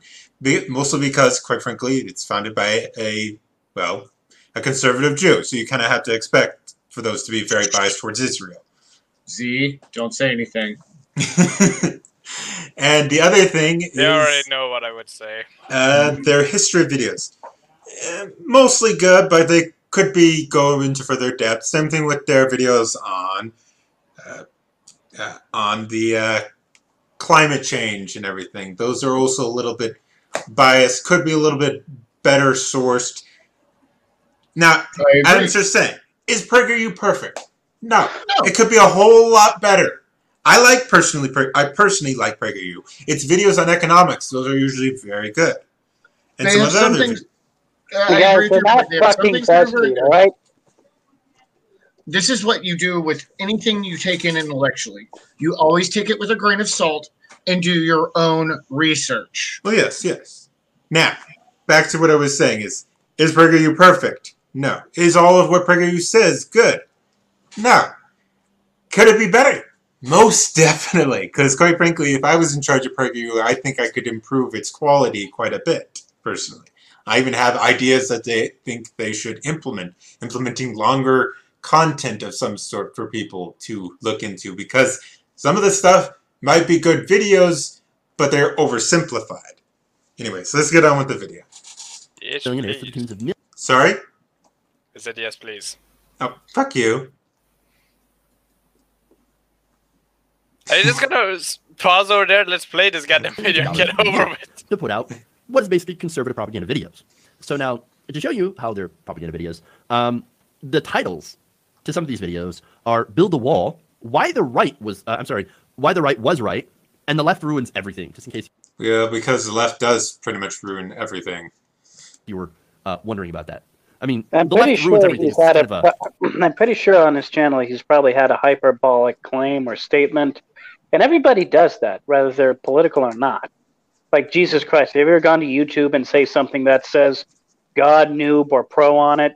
mostly because, quite frankly, it's founded by a well, a conservative Jew. So you kind of have to expect for those to be very biased towards Israel. Z, don't say anything. [laughs] and the other thing they is already know what I would say. uh, their history videos. Uh, mostly good, but they could be go into further depth. Same thing with their videos on uh, uh, on the uh, climate change and everything. Those are also a little bit biased. Could be a little bit better sourced. Now, I agree. Adam's just saying, is PragerU perfect? No. No. It could be a whole lot better. I like personally, Pra- I personally like PragerU. Its videos on economics, those are usually very good. And They some of the some other things. videos- Uh, I You guys agree are not they fucking things that are very good. all right? this is what you do with anything you take in intellectually. You always take it with a grain of salt and do your own research. Well, yes, yes. Now, back to what I was saying is, is PragerU perfect? No. Is all of what PragerU says good? No. Could it be better? Most [laughs] definitely. Because quite frankly, if I was in charge of PragerU, I think I could improve its quality quite a bit, personally. I even have ideas that they think they should implement, implementing longer content of some sort for people to look into because some of the stuff might be good videos, but they're oversimplified. Anyway, so let's get on with the video. Yes, Selling it for the please. tunes of mil- Sorry? I said yes, please. Oh, fuck you. I'm just gonna pause over there. Let's play this goddamn [laughs] video and get over with. to put out what is basically conservative propaganda videos. So now, to show you how they're propaganda videos, um, the titles to some of these videos are "Build a Wall," "Why the Right Was," uh, I'm sorry, "Why the Right Was Right," and "The Left Ruins Everything." Just in case Yeah, because the left does pretty much ruin everything. you were uh, wondering about that. I mean, I'm the pretty left ruins sure everything. He's had a, a... [clears throat] I'm pretty sure on his channel he's probably had a hyperbolic claim or statement, and everybody does that, whether they're political or not. Like Jesus Christ, have you ever gone to YouTube and say something that says "God noob" or "pro" on it?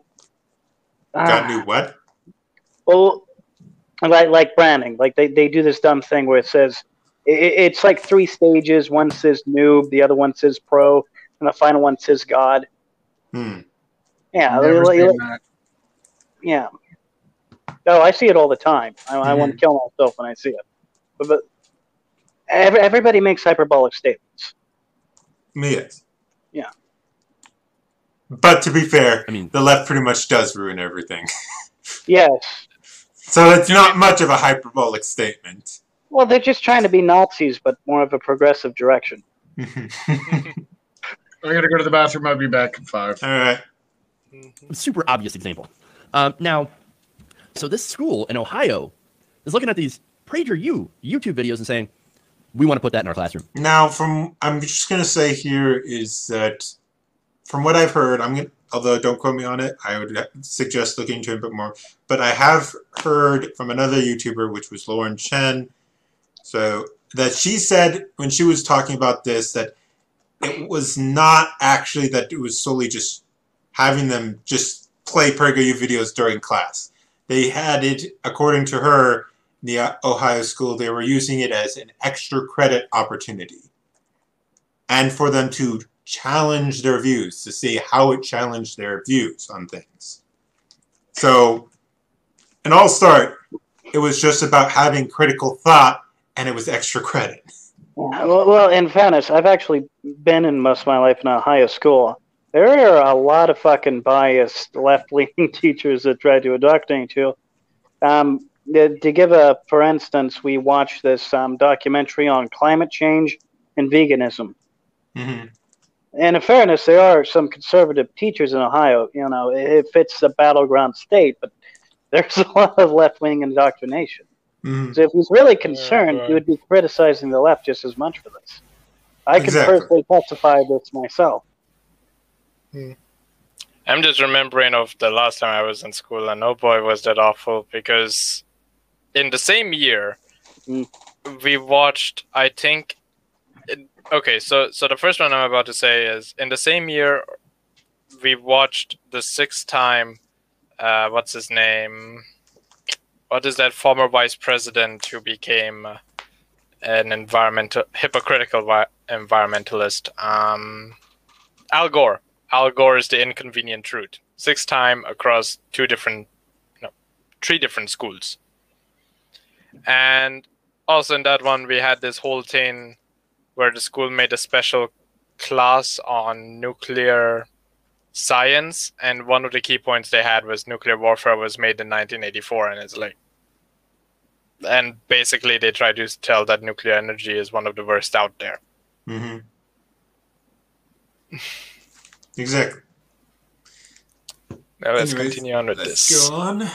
God Ah, knew what? Well, like like branding, like they, they do this dumb thing where it says it, it's like three stages. One says noob, the other one says pro, and the final one says God. Hmm. Yeah, Never like- seen like- that. yeah. Oh, I see it all the time. I, I want to kill myself when I see it. But, but every, everybody makes hyperbolic statements. Me, yes. Yeah. But to be fair, I mean- the left pretty much does ruin everything. [laughs] Yes. So it's not much of a hyperbolic statement. Well, they're just trying to be Nazis, but more of a progressive direction. All [laughs] I gotta go to the bathroom. I'll be back in five. All right. super obvious example. Um, now, so this school in Ohio is looking at these PragerU YouTube videos and saying, we want to put that in our classroom. Now, from I'm just gonna say here is that from what I've heard, I'm gonna although don't quote me on it, I would suggest looking into it a bit more. But I have heard from another YouTuber, which was Lauren Chen, so that she said when she was talking about this that it was not actually that it was solely just having them just play PragerU videos during class. They had it, according to her, the Ohio school, they were using it as an extra credit opportunity. And for them to challenge their views, to see how it challenged their views on things. So, and I'll start, it was just about having critical thought and it was extra credit. Well, in fairness, I've actually been in most of my life in Ohio school. There are a lot of fucking biased left-leaning [laughs] teachers that try to indoctrinate you. Um, to give a, for instance, we watched this um, documentary on climate change and veganism. Mm-hmm. And in fairness, there are some conservative teachers in Ohio. You know, it fits a battleground state, but [laughs] there's a lot of left-wing indoctrination. Mm-hmm. So if he's really concerned, right. he would be criticizing the left just as much for this. I can Exactly. personally testify this myself. I'm just remembering of the last time I was in school, and oh boy, was that awful! Because in the same year, Mm. we watched. I think. okay, so so the first one I'm about to say is in the same year, we watched the sixth time. Uh, what's his name? What is that former vice president who became uh, an environmental hypocritical vi- environmentalist? Um, Al Gore. Al Gore is the inconvenient truth. Sixth time across two different, no, three different schools. And also in that one, we had this whole thing where the school made a special class on nuclear science, and one of the key points they had was nuclear warfare was made in 1984, and it's like, and basically they try to tell that nuclear energy is one of the worst out there. Mm-hmm. [laughs] exactly. Now let's Anyways, continue on with Let's this. go on.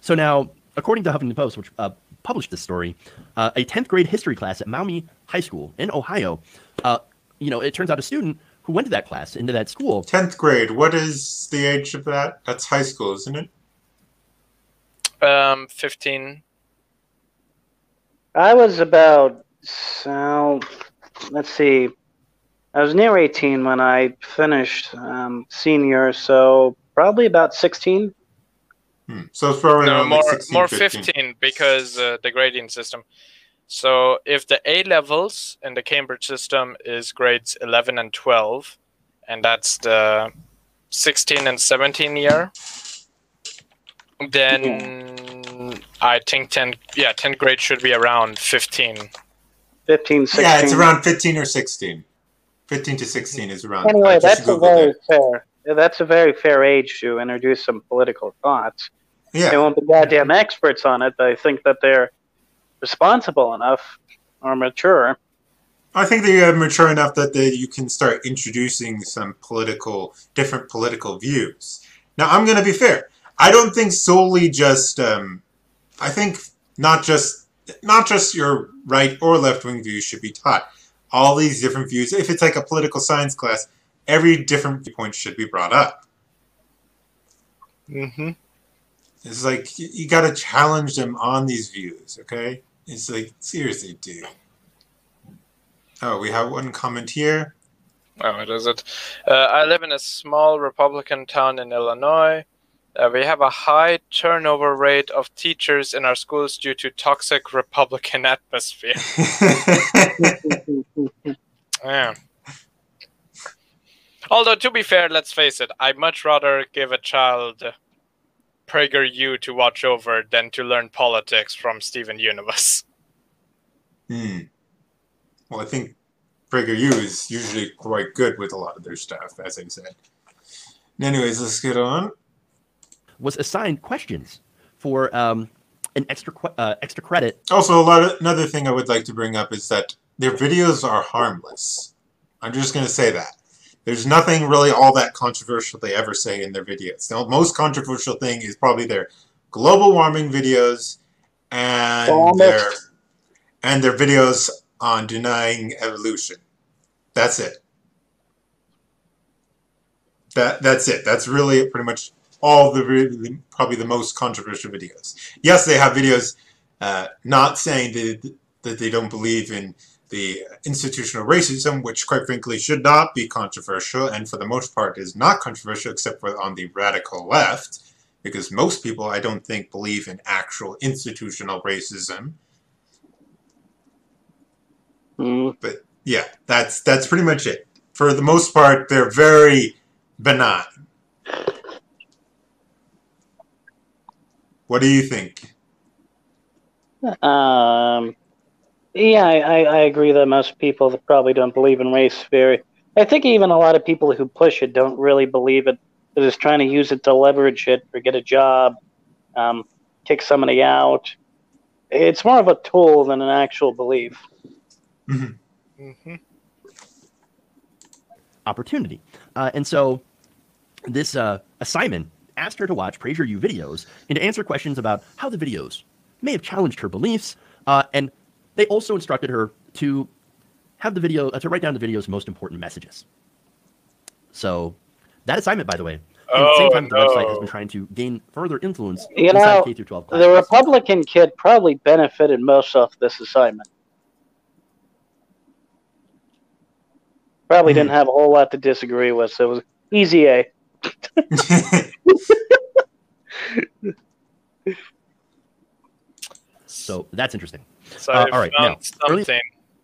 So now, according to Huffington Post, which uh, published this story, uh, a 10th grade history class at Maumee High School in Ohio, uh, you know, it turns out a student who went to that class, into that school, 10th grade. What is the age of that? That's high school, isn't it? Um, 15. I was about so let's see. I was near 18 when I finished um, senior, so probably about 16. Hmm. So it's probably No, more like 16, more 15. 15 because uh, the grading system. So if the A levels in the Cambridge system is grades 11 and 12, and that's the 16 and 17 year, then I think 10 yeah 10th grade should be around 15. 15, 16. Yeah, it's around 15 or 16. 15 to 16 is around. Anyway, that's a very it. fair. That's a very fair age to introduce some political thoughts. They Yeah, won't be goddamn experts on it, but I think that they're responsible enough or mature. I think they are mature enough that they, you can start introducing some political, different political views. Now, I'm going to be fair. I don't think solely just. Um, I think not just not just your right or left wing views should be taught. All these different views. If it's like a political science class, every different viewpoint should be brought up. Mm-hmm. It's like you, you got to challenge them on these views. Okay, it's like seriously, dude. Oh, we have one comment here. Oh, what is it? Uh, I live in a small Republican town in Illinois. Uh, we have a high turnover rate of teachers in our schools due to toxic Republican [laughs] atmosphere. [laughs] Yeah. Although, to be fair, let's face it, I'd much rather give a child PragerU to watch over than to learn politics from Steven Universe. Hmm. Well, I think PragerU is usually quite good with a lot of their stuff, as I said. Anyways, let's get on. was assigned questions for um, an extra que- uh, extra credit. Also, a lot of, another thing I would like to bring up is that their videos are harmless. I'm just going to say that. There's nothing really all that controversial they ever say in their videos. The most controversial thing is probably their global warming videos and Almost. their and their videos on denying evolution. That's it. That that's it. That's really pretty much all the really, probably the most controversial videos. Yes, they have videos uh, not saying that that they don't believe in the institutional racism, which quite frankly should not be controversial, and for the most part is not controversial except for on the radical left, because most people I don't think believe in actual institutional racism. Mm. But yeah, that's that's pretty much it. For the most part, they're very benign. What do you think? Um, yeah, I, I, I agree that most people that probably don't believe in race theory. I think even a lot of people who push it don't really believe it. They're just trying to use it to leverage it or get a job, um, kick somebody out. It's more of a tool than an actual belief. hmm opportunity. Uh, and so this uh, assignment asked her to watch Prager U videos and to answer questions about how the videos may have challenged her beliefs. Uh, and they also instructed her to have the video, uh, to write down the video's most important messages. So that assignment, by the way, at the same Oh, time, the website has been trying to gain further influence You inside know, K through 12 The. Republican kid probably benefited most off this assignment. Probably didn't have a whole lot to disagree with, so it was easy A. [laughs] So that's interesting. So Uh, I all right, found now, early- something,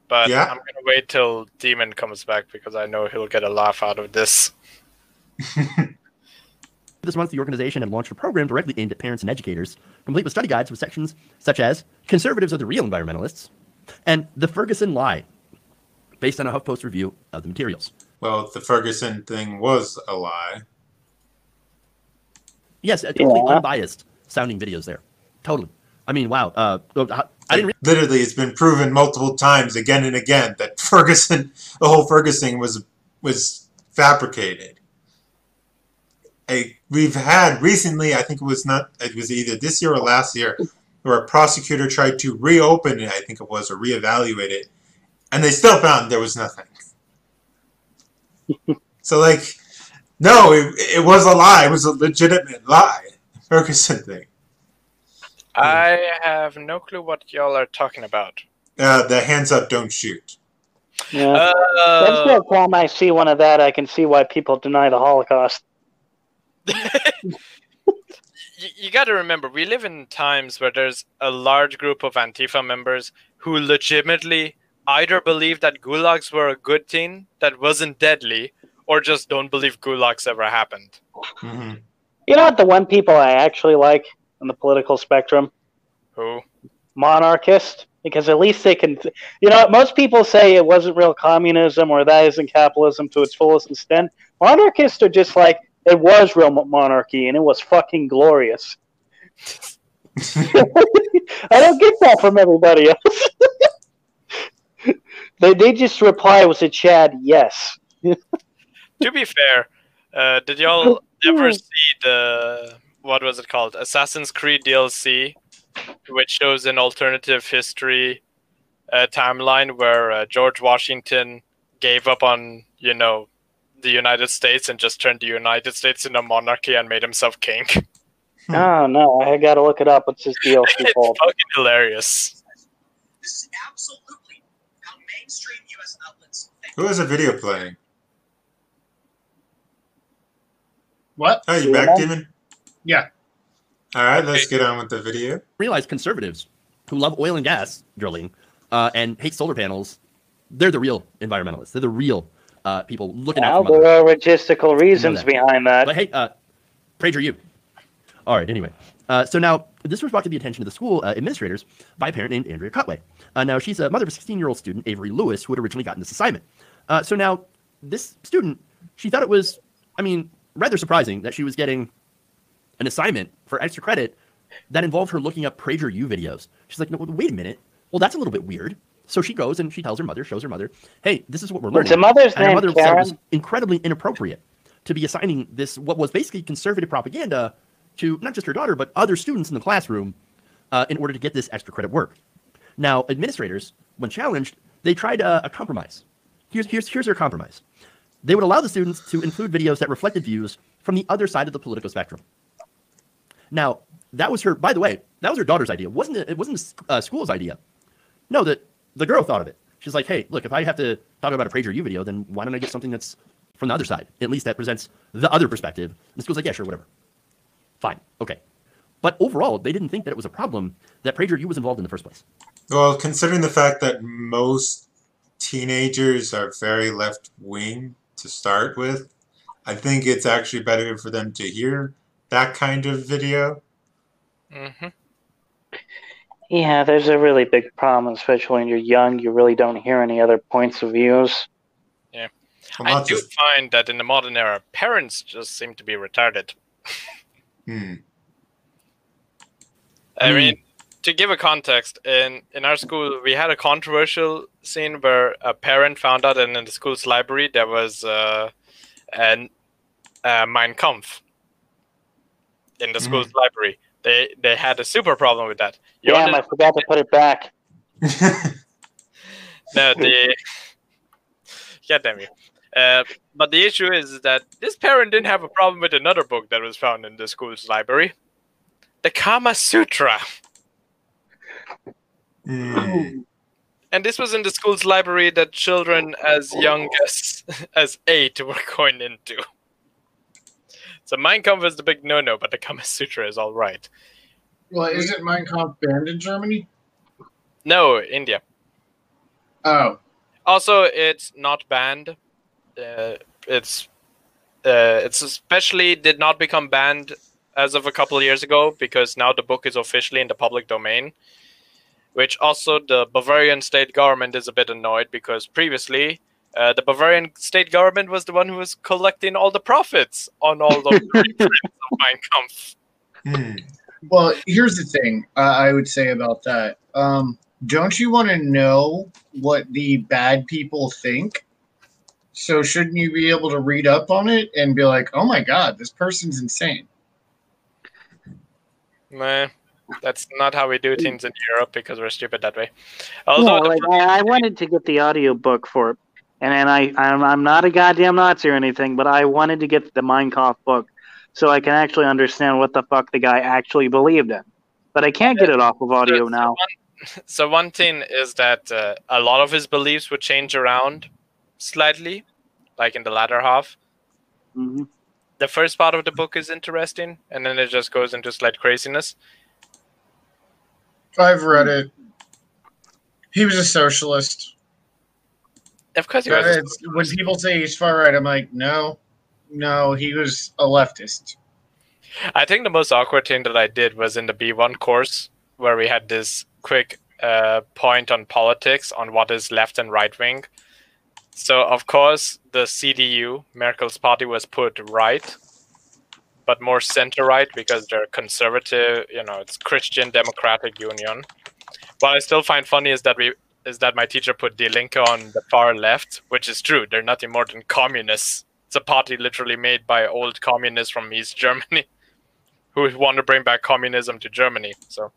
but Yeah? I'm gonna wait till Demon comes back because I know he'll get a laugh out of this. [laughs] This month, the organization had launched a program directly aimed at parents and educators, complete with study guides with sections such as Conservatives are the Real Environmentalists and The Ferguson Lie, based on a HuffPost review of the materials. well, the Ferguson thing was a lie. Yes, uh, totally Yeah. unbiased sounding videos there. Totally. I mean, wow. Uh, uh, I didn't Literally, it's been proven multiple times, again and again, that [laughs] Ferguson, the whole Ferguson was was fabricated. A, we've had recently, I think it was not, it was either this year or last year, where a prosecutor tried to reopen it, I think it was, or reevaluate it, and they still found there was nothing. [laughs] so, like, no, it, it was a lie. It was a legitimate lie. Ferguson thing. I have no clue what y'all are talking about. Uh, the hands up, don't shoot. Yeah. Uh, That's no time I see one of that, I can see why people deny the Holocaust. [laughs] you, you got to remember, we live in times where there's a large group of Antifa members who legitimately either believe that gulags were a good thing that wasn't deadly, or just don't believe gulags ever happened. hmm You know what the one people I actually like on the political spectrum? Who? Monarchist. Because at least they can, you know, most people say it wasn't real communism or that isn't capitalism to its fullest extent. Monarchists are just like, it was real monarchy and it was fucking glorious. [laughs] [laughs] I don't get that from everybody else. [laughs] they, they just reply with a Chad, yes. to be fair, uh, did y'all ever see the what was it called? Assassin's Creed DLC, which shows an alternative history uh, timeline where uh, George Washington gave up on you know the United States and just turned the United States into a monarchy and made himself king. Hmm. Oh, no, I gotta look it up. What's this DLC [laughs] it's called? fucking hilarious. This is absolutely how mainstream U.S. outlets think. Who a video playing? What? Oh, you back, Demon? Yeah. All right, let's get on with the video. realize conservatives who love oil and gas drilling uh, and hate solar panels, they're the real environmentalists. They're the real uh, people looking Well, out for Mother there are logistical reasons that. behind that. But hey, uh, PragerU. All right, anyway. Uh, so now, this was brought to the attention of the school uh, administrators by a parent named Andrea Cutway. Uh, now, she's a mother of a 16 year old student, Avery Lewis, who had originally gotten this assignment. Uh, so now, this student, she thought it was, I mean, rather surprising that she was getting an assignment for extra credit that involved her looking up Prager U videos. She's like, no, wait a minute. Well, that's a little bit weird. So she goes and she tells her mother, shows her mother, hey, this is what we're learning. What's the mother's and her name, mother said it was incredibly inappropriate to be assigning this, what was basically conservative propaganda, to not just her daughter, but other students in the classroom uh, in order to get this extra credit work. Now, administrators, when challenged, they tried a, a compromise. Here's, here's, here's their compromise. They would allow the students to include videos that reflected views from the other side of the political spectrum. Now, that was her, by the way, that was her daughter's idea. It wasn't, it wasn't uh, school's idea. No, that the girl thought of it. She's like, hey, look, if I have to talk about a PragerU video, then why don't I get something that's from the other side? At least that presents the other perspective. And the school's like, yeah, sure, whatever. Fine, okay. But overall, they didn't think that it was a problem that PragerU was involved in the first place. Well, considering the fact that most teenagers are very left wing to start with, I think it's actually better for them to hear that kind of video. hmm Yeah, there's a really big problem, especially when you're young. You really don't hear any other points of views. Well, I do just- find that in the modern era, parents just seem to be retarded. hmm. I Hmm. mean, to give a context, in in our school, we had a controversial scene where a parent found out, and in the school's library there was uh, an uh, Mein Kampf in the school's library. They they had a super problem with that. You Damn, under- I forgot to put it back. [laughs] no, the God damn you. Uh, but the issue is that this parent didn't have a problem with another book that was found in the school's library, the Kama Sutra. Hmm. And this was in the school's library that children as young as as eight were going into. So Mein Kampf is the big no-no, but the Kama Sutra is all right. Well, isn't Mein Kampf banned in Germany? No, India. Oh, Also, it's not banned. Uh, it's uh, it's especially did not become banned as of a couple of years ago because now the book is officially in the public domain. Which also the Bavarian state government is a bit annoyed because previously uh, the Bavarian state government was the one who was collecting all the profits on all the [laughs] reprints of Mein Kampf. Hmm. well, here's the thing uh, I would say about that. Um, don't you want to know what the bad people think? So shouldn't you be able to read up on it and be like, "Oh my God, this person's insane"? Nah, that's not how we do things in Europe because we're stupid that way. Although No, like, I, I wanted to get the audio book for it, and then I I'm, I'm not a goddamn Nazi or anything, but I wanted to get the Mein Kampf book so I can actually understand what the fuck the guy actually believed in. But I can't get it off of audio so now. one- so one thing is that uh, a lot of his beliefs would change around slightly, like in the latter half. Mhm. The first part of the book is interesting, and then it just goes into slight craziness. I've read it. He was a socialist. Of course, he was. It's- when people say he's far right, I'm like, no, no, he was a leftist. I think the most awkward thing that I did was in the B1 course, where we had this quick uh, point on politics on what is left and right wing. So, of course, the CDU, Merkel's party, was put right, but more center right because they're conservative. You know, it's Christian Democratic Union. What I still find funny is that we is that my teacher put Die Linke on the far left, which is true. They're nothing more than communists. It's a party literally made by old communists from East Germany [laughs] who want to bring back communism to Germany. So,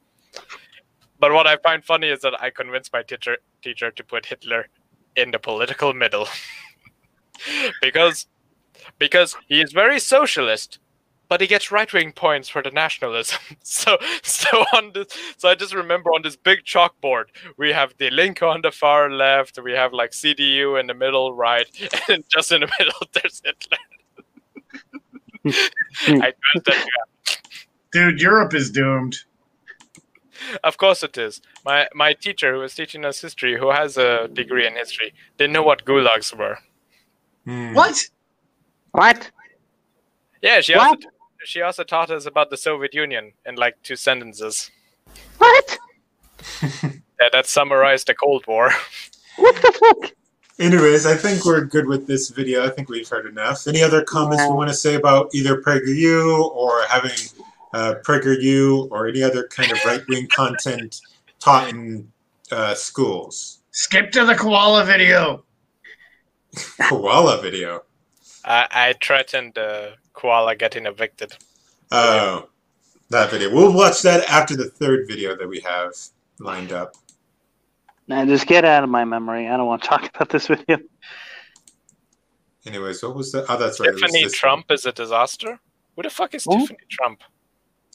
but what I find funny is that I convinced my teacher teacher to put Hitler in the political middle [laughs] because because he is very socialist, but he gets right wing points for the nationalism. [laughs] So so on this so I just remember on this big chalkboard we have the link on the far left, we have like CDU in the middle right, [laughs] and just in the middle [laughs] there's Hitler. I that you Dude, Europe is doomed. Of course it is. My my teacher who was teaching us history, who has a degree in history, didn't know what gulags were. Hmm. What? What? Yeah, she What? also she also taught us about the Soviet Union in like two sentences. What? [laughs] Yeah, that summarized the Cold War. What the fuck? Anyways, I think we're good with this video. I think we've heard enough. Any other comments we want to say about either PragerU or having uh, PragerU or any other kind of right wing content taught in uh, schools? Skip to the koala video. [laughs] Koala video. I, I threatened uh, koala getting evicted. Oh, that video. We'll watch that after the third video that we have lined up. Now just get out of my memory. I don't want to [laughs] talk about this video. Anyways, what was the? Oh, that's right. Tiffany this Trump is a disaster. Who the fuck is What? Tiffany Trump?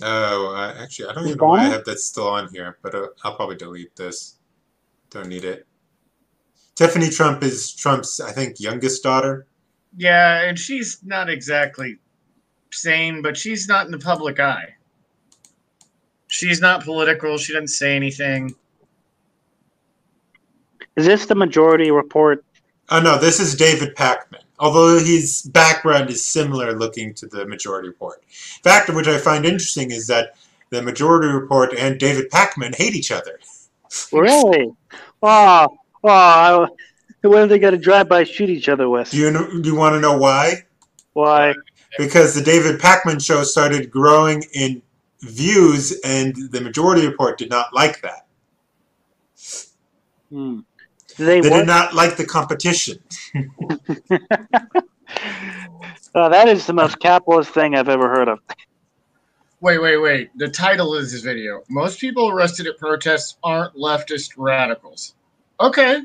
Oh, uh, actually, I don't Is even know why I have that still on here, but uh, I'll probably delete this. Don't need it. Tiffany Trump is Trump's, I think, youngest daughter. Yeah, and she's not exactly sane, but she's not in the public eye. She's not political. She doesn't say anything. Is this the majority report? Oh no, this is David Pakman. Although his background is similar looking to the Majority Report. Fact which I find interesting is that the Majority Report and David Pakman hate each other. Really? Oh, oh! What are they going to drive by shoot each other with? Do you do you want to know why? Why? Because the David Pakman show started growing in views, and the Majority Report did not like that. Hmm. Do they, They did not like the competition. [laughs] Oh, that is the most capitalist thing I've ever heard of. Wait, wait, wait. The title of this video. Most people arrested at protests aren't leftist radicals. Okay.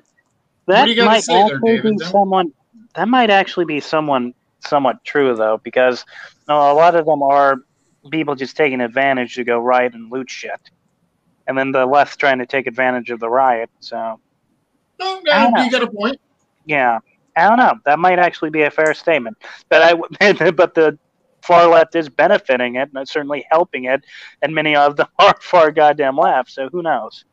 That do you might say there, actually David, be someone. That might actually be someone somewhat true though, because no, a lot of them are people just taking advantage to go riot and loot shit, and then the left trying to take advantage of the riot. So No, no, you got a point. yeah, I don't know. That might actually be a fair statement. But I, [laughs] but the far left is benefiting it, and it's certainly helping it, and many of them [laughs] are far goddamn left. So who knows?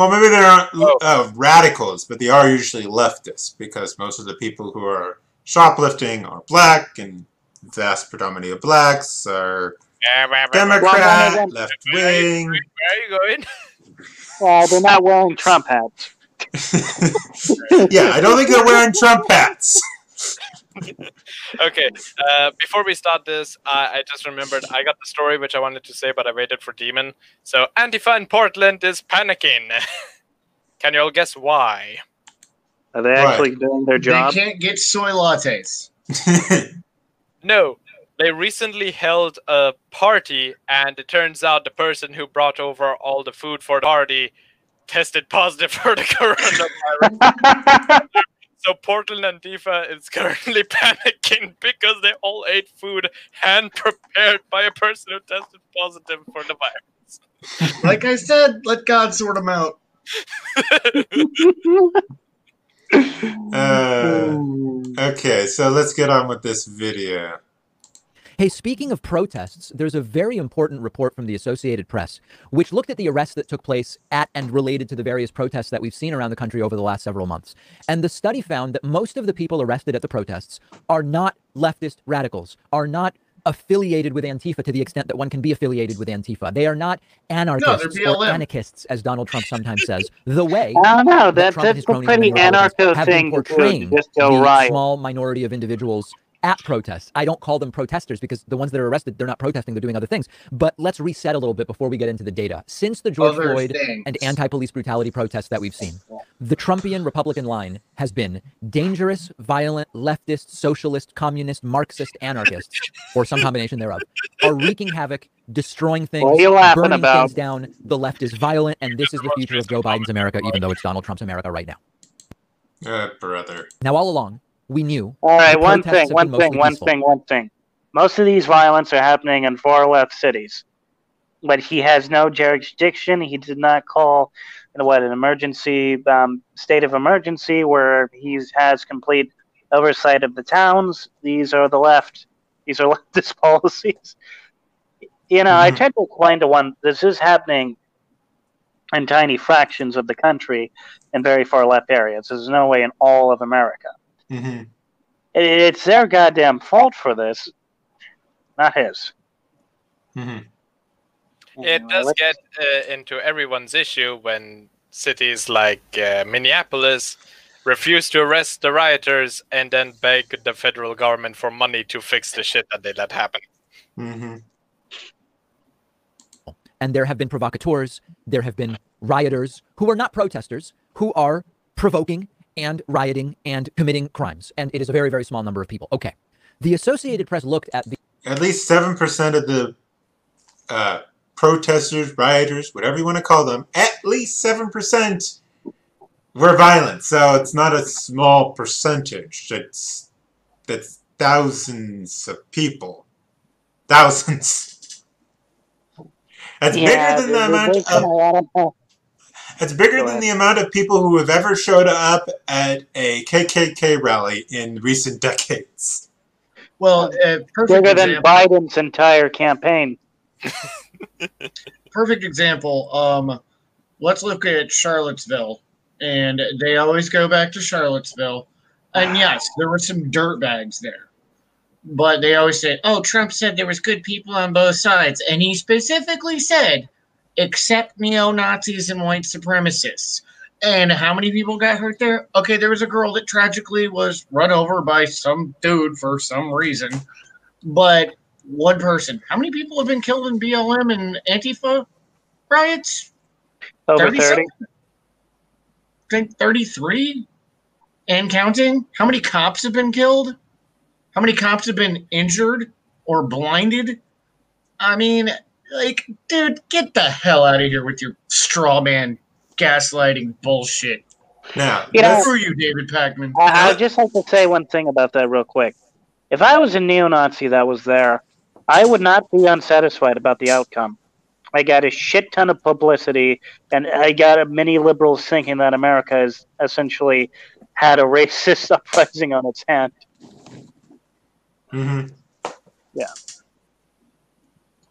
Well, maybe they aren't uh, radicals, but they are usually leftists because most of the people who are shoplifting are black, and vast predominantly of blacks are Well, Democrat, none of them- left wing. Where are you going? [laughs] Well, they're not wearing Trump hats. [laughs] yeah, I don't think they're wearing Trump hats. [laughs] okay, uh, before we start this, I, I just remembered I got the story which I wanted to say, but I waited for Demon. So, Antifa in Portland is panicking. [laughs] Can you all guess why? Are they Right. actually doing their job? They can't get soy lattes. [laughs] No, they recently held a party, and it turns out the person who brought over all the food for the party tested positive [laughs] for the coronavirus. So Portland Antifa is [laughs] currently panicking because they all ate food hand prepared by a person who tested positive for the virus. [laughs] Like I said, let God sort them out. [laughs] Uh, okay, so let's get on with this video. Hey, speaking of protests, there's a very important report from the Associated Press, which looked at the arrests that took place at and related to the various protests that we've seen around the country over the last several months. And the study found that most of the people arrested at the protests are not leftist radicals, are not affiliated with Antifa to the extent that one can be affiliated with Antifa. They are not anarchists or anarchists, as Donald Trump sometimes says, the way [laughs] I don't know. That, Trump and that's his a pretty anarcho have thing to portraying Just go the riot. small minority of individuals at protests. I don't call them protesters because the ones that are arrested, they're not protesting, they're doing other things. But let's reset a little bit before we get into the data. Since the George Other Floyd things. and anti-police brutality protests that we've seen, the Trumpian Republican line has been dangerous, violent, leftist, socialist, communist, Marxist anarchists, or some combination thereof, are wreaking havoc, destroying things, What are you laughing burning about? things down. The left is violent, and this is the future of Joe Biden's America, even though it's Donald Trump's America right now. Uh, brother. Now, all along, we knew. All right, one thing, one thing, one peaceful. thing, one thing. Most of these violence are happening in far left cities, but he has no jurisdiction. He did not call what an emergency um, state of emergency where he has complete oversight of the towns. These are the left. These are [laughs] leftist policies. You know, I Mhm. tried to explain to one this is happening in tiny fractions of the country in very far left areas. There's no way in all of America. Hmm it's their goddamn fault for this, not his. hmm It does get uh, into everyone's issue when cities like uh, Minneapolis refuse to arrest the rioters and then beg the federal government for money to fix the shit that they let happen. hmm And there have been provocateurs, there have been rioters who are not protesters, who are provoking and rioting and committing crimes. And it is a very, very small number of people. Okay. The Associated Press looked at the At least seven percent of the uh, protesters, rioters, whatever you want to call them, at least 7% were violent. So it's not a small percentage. It's that's thousands of people. Thousands. That's Yeah, bigger than the amount of a lot of- it's bigger Go than ahead. the amount of people who have ever showed up at a KKK rally in recent [laughs] decades. Well, uh, perfect bigger than example. Biden's entire campaign. [laughs] perfect example. Um, let's look at Charlottesville, and they always go back to Charlottesville. And yes, there were some dirtbags there, but they always say, "Oh, Trump said there was good people on both sides," and he specifically said, "Except neo Nazis and white supremacists." And how many people got hurt there? Okay, there was a girl that tragically was run over by some dude for some reason, but one person. How many people have been killed in BLM and Antifa riots? Over 30 30. I think 33 and counting. How many cops have been killed? How many cops have been injured or blinded? I mean, like, dude, get the hell out of here with your straw man gaslighting bullshit. Now, You know- Screw you, David Pakman. I, I'd just like to say one thing about that real quick. If I was a neo-Nazi that was there, I would not be unsatisfied about the outcome. I got a shit ton of publicity, and I got many liberals thinking that America has essentially had a racist [laughs] uprising on its hand. Mm-hmm.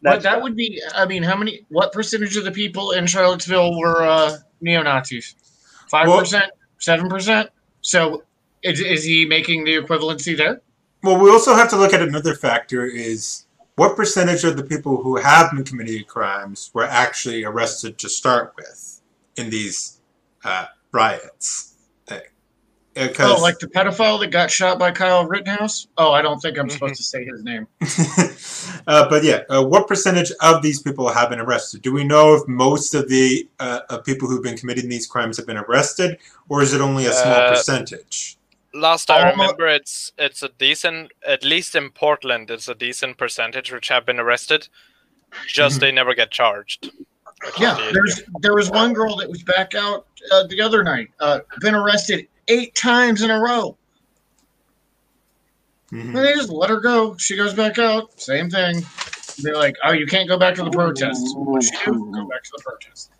Hmm But that would be, I mean, how many, what percentage of the people in Charlottesville were uh, neo Nazis? 5%? 7%? So is, is he making the equivalency there? Well, we also have to look at another factor is what percentage of the people who have been committing crimes were actually arrested to start with in these uh, riots? Because Oh, like the pedophile that got shot by Kyle Rittenhouse? Oh, I don't think I'm supposed to say his name. [laughs] uh, but yeah, uh, what percentage of these people have been arrested? Do we know if most of the uh, of people who've been committing these crimes have been arrested, or is it only a small Uh, percentage? Last I remember, it's it's a decent, at least in Portland, it's a decent percentage which have been arrested. Just Mhm. they never get charged. Yeah, there's there was one girl that was back out uh, the other night, uh, been arrested eight times in a row. Mhm. And they just let her go. She goes back out, same thing. They're like, "Oh, you can't go back to the protests." What she do? Go back to the protests.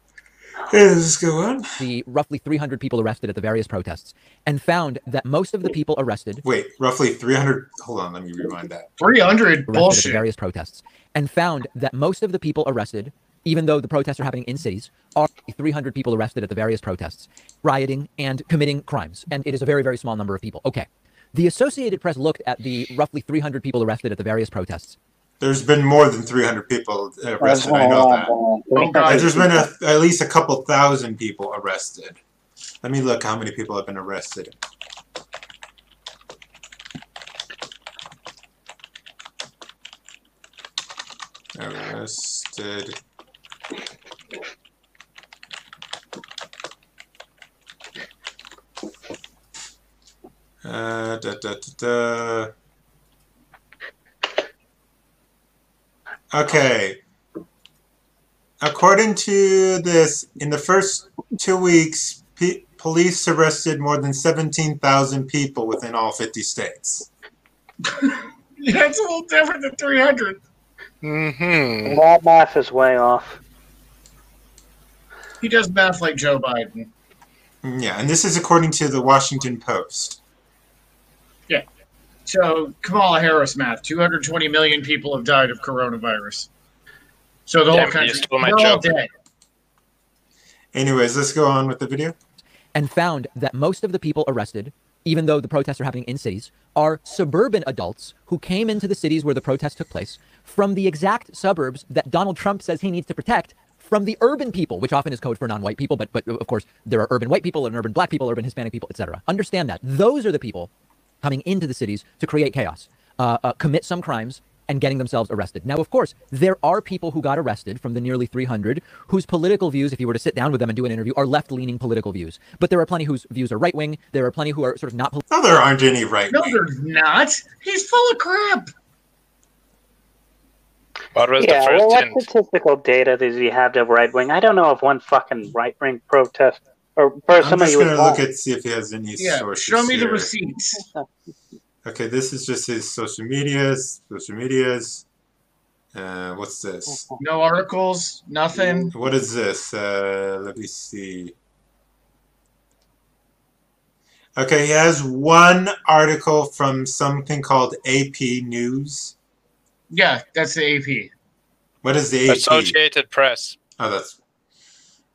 Yeah, let's on. The roughly 300 people arrested at the various protests and found that most of the people arrested Wait, roughly 300. Hold on, let me rewind that. Three hundred arrested at the various protests and found that most of the people arrested, even though the protests are happening in cities, are 300 people arrested at the various protests, rioting and committing crimes. And it is a very, very small number of people. Okay. The Associated Press looked at the roughly 300 people arrested at the various protests. There's been more than 300 people arrested. I know that. Oh, there's been a, at least a couple thousand people arrested. Let me look how many people have been arrested. Arrested. Uh, da, da, da, da. Okay. According to this, in the first two weeks, pe- police arrested more than 17,000 people within all 50 states. [laughs] Yeah, it's a little different than three hundred. Mm-hmm. That math is way off. He does math like Joe Biden. Yeah, and this is according to the Washington Post. Yeah. So Kamala Harris math: two hundred twenty million people have died of coronavirus. So the Damn, whole country, stole we're all joke. dead. Anyways, let's go on with the video. and found that most of the people arrested, even though the protests are happening in cities, are suburban adults who came into the cities where the protests took place from the exact suburbs that Donald Trump says he needs to protect from the urban people, which often is code for non-white people, but but of course there are urban white people and urban black people, urban Hispanic people, etc. Understand that those are the people coming into the cities to create chaos, uh, uh, commit some crimes, and getting themselves arrested. Now, of course, there are people who got arrested from the nearly 300 whose political views, if you were to sit down with them and do an interview, are left-leaning political views. But there are plenty whose views are right-wing. There are plenty who are sort of not. No, there aren't any right No, there's not. He's full of crap. What was yeah, the first well, what hint? statistical data does he have to right wing? I don't know of one fucking right wing protest or for I'm somebody just gonna look at see if he has any Yeah, sources. show me the receipts. Okay, this is just his social medias. Social medias. Uh, what's this? No articles, nothing. What is this? Uh, let me see. Okay, he has one article from something called AP News. Yeah, that's the AP. What is the AP? Associated Press. Oh, that's.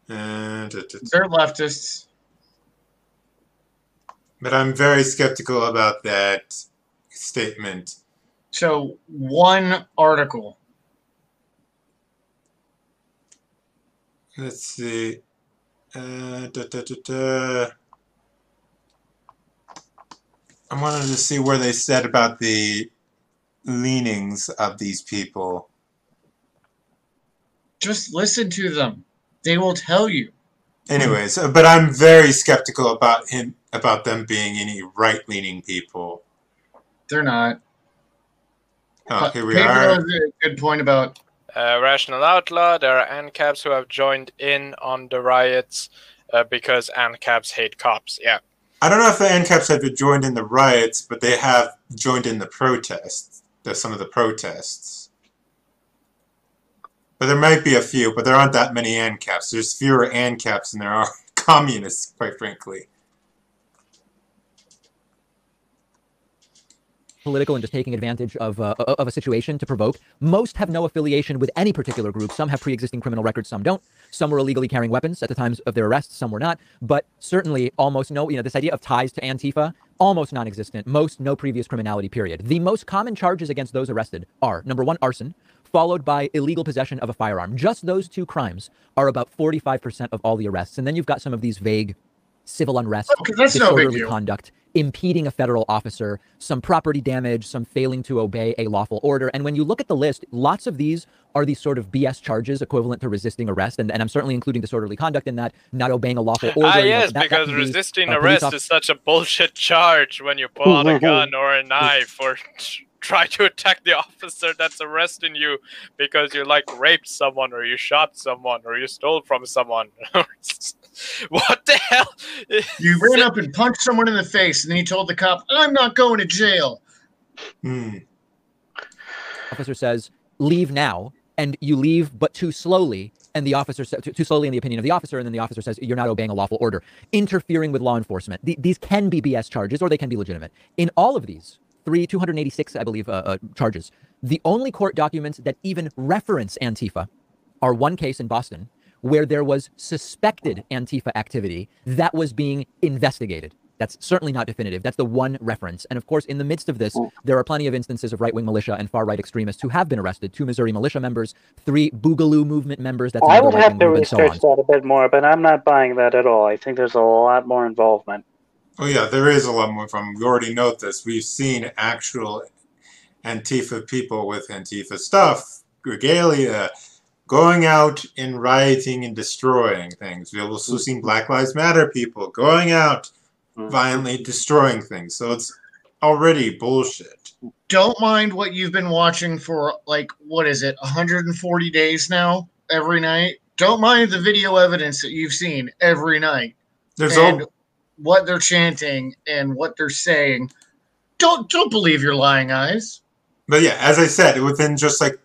Uh, da, da, da. They're leftists. But I'm very skeptical about that statement. So one article. Let's see. Uh, da, da, da, da. I wanted to see where they said about the leanings of these people. Just listen to them. They will tell you. Anyways, uh, but I'm very skeptical about him about them being any right-leaning people. They're not. Oh, here we Pedro are. has a good point about Uh, Rational Outlaw, there are ANCAPs who have joined in on the riots uh, because ANCAPs hate cops. Yeah. I don't know if the ANCAPs have joined in the riots, but they have joined in the protests. There's some of the protests. But there might be a few, but there aren't that many ANCAPs. There's fewer ANCAPs than there are [laughs] communists, quite frankly. political and just taking advantage of, uh, of a situation to provoke. Most have no affiliation with any particular group. Some have pre-existing criminal records, some don't. Some were illegally carrying weapons at the times of their arrests, some were not. But certainly almost no, you know, this idea of ties to Antifa, almost non-existent. Most no previous criminality, period. The most common charges against those arrested are, number one, arson, followed by illegal possession of a firearm. Just those two crimes are about 45% of all the arrests. And then you've got some of these vague civil unrest, oh, no big disorderly deal. conduct, impeding a federal officer, some property damage, some failing to obey a lawful order. And when you look at the list, lots of these are these sort of BS charges equivalent to resisting arrest. And, and I'm certainly including disorderly conduct in that, not obeying a lawful order. Ah, you know, yes, that- that because can be resisting arrest off- is such a bullshit charge when you pull out a [laughs] gun or a knife or [laughs] try to attack the [laughs] officer that's arresting you because you like raped someone or you shot someone or you stole from someone. [laughs] what the hell? you [laughs] ran up and punched someone in the face, and then you told the cop, "I'm not going to jail." Hmm. officer says, leave now, and you leave, but too slowly. And the officer says, too, too slowly in the opinion of the officer, and then the officer says, you're not obeying a lawful order, interfering with law enforcement. The- these can be BS charges or they can be legitimate. In all of these, three, 286, I believe, uh, uh, charges, the only court documents that even reference Antifa are one case in Boston where there was suspected Antifa activity that was being investigated. That's certainly not definitive. That's the one reference. And of course, in the midst of this, there are plenty of instances of right wing militia and far right extremists who have been arrested. Two Missouri militia members, three Boogaloo movement members. That's I would have to and so research that a bit more, but I'm not buying that at all. I think there's a lot more involvement. Oh yeah, there is a lot more from. We already know this. We've seen actual Antifa people with Antifa stuff, regalia, going out and rioting and destroying things. We've also mm-hmm. seen Black Lives Matter people going out mm-hmm. violently destroying things. So it's already bullshit. Don't mind what you've been watching for like what is it, 140 days now every night. Don't mind the video evidence that you've seen every night. There's and all, what they're chanting and what they're saying. Don't don't believe your lying eyes. but yeah, as I said, within just like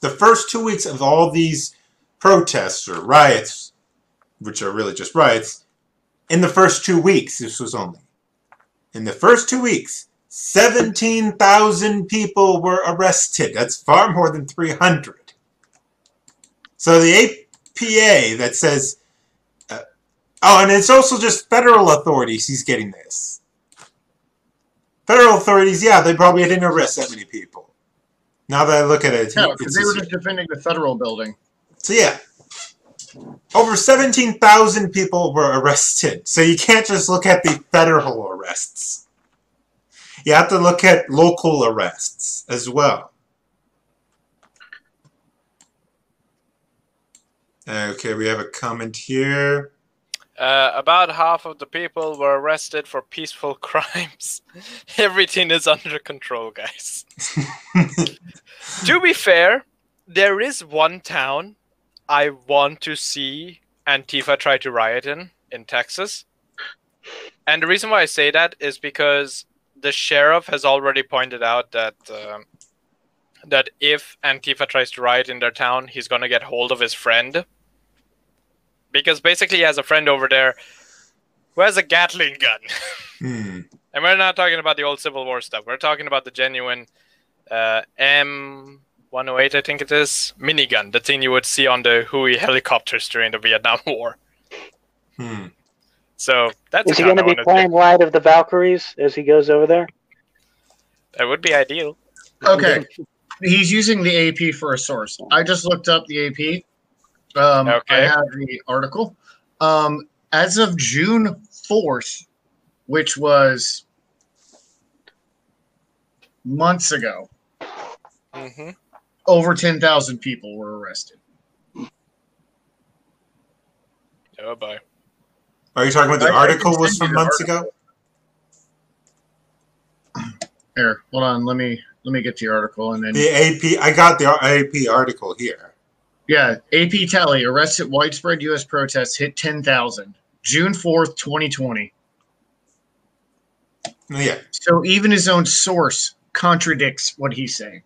the first two weeks of all these protests or riots, which are really just riots, in the first two weeks, this was only in the first two weeks, 17,000 people were arrested. That's far more than 300. So the APA that says, oh, and it's also just federal authorities he's getting this. Federal authorities, yeah, they probably didn't arrest that many people. Now that I look at it, No, because they were just- just defending the federal building. so yeah, over 17,000 people were arrested. So you can't just look at the federal arrests. You have to look at local arrests as well. Okay, we have a comment here. Uh, about half of the people were arrested for peaceful [laughs] crimes. Everything is under control, guys. [laughs] to be fair, there is one town I want to see Antifa try to riot in in Texas. And the reason why I say that is because the sheriff has already pointed out that um, that if Antifa tries to riot in their town, he's gonna get hold of his friend. Because basically, he has a friend over there who has a Gatling gun. [laughs] Hmm. And we're not talking about the old Civil War stuff. We're talking about the genuine uh, M108, I think it is, minigun, the thing you would see on the Huey helicopters during the Vietnam [laughs] War. Hmm. So that's Is he going to be playing Ride of the Valkyries as he goes over there? That would be ideal. Okay. He's using the AP for a source. I just looked up the AP. Um, okay. I have the article. Um, as of June 4th, which was months ago, hmm over 10,000 people were arrested. Oh boy. Are you talking about the I- I article was from you the months ago? Here, hold on. Let me let me get the article and then The AP, I got the AP article here. Yeah, AP tally arrests at widespread U.S. protests hit 10,000. June 4th, 2020. Yeah. So even his own source contradicts what he's saying.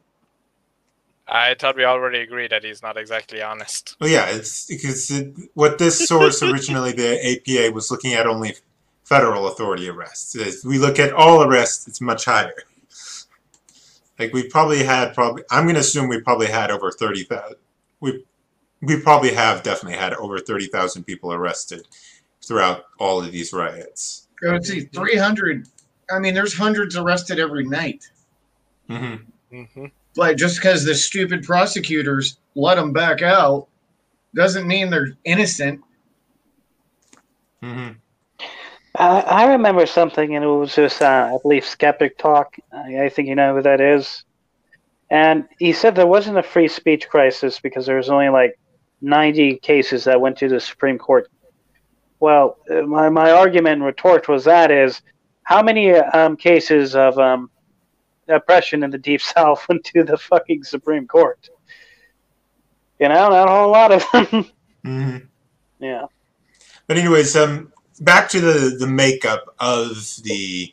I thought we already agreed that he's not exactly honest. Well, yeah, it's because it, what this source [laughs] originally, the APA, was looking at only federal authority arrests. As we look at all arrests, it's much higher. Like we probably had probably, I'm going to assume we probably had over thirty thousand. We we probably have definitely had over thirty thousand people arrested throughout all of these riots. Go see 300. I mean, there's hundreds arrested every night. hmm hmm But just because the stupid prosecutors let them back out doesn't mean they're innocent. hmm I, I remember something, and it was just, uh, I believe, Skeptic Talk. I, I think you know who that is. And he said there wasn't a free speech crisis because there was only like 90 cases that went to the Supreme Court. Well, uh, my, my argument and retort was that is how many um, cases of um, oppression in the Deep [laughs] South went to the fucking Supreme Court? You know, not a whole lot of them. [laughs] hmm yeah. But anyways, um, back to the the makeup of the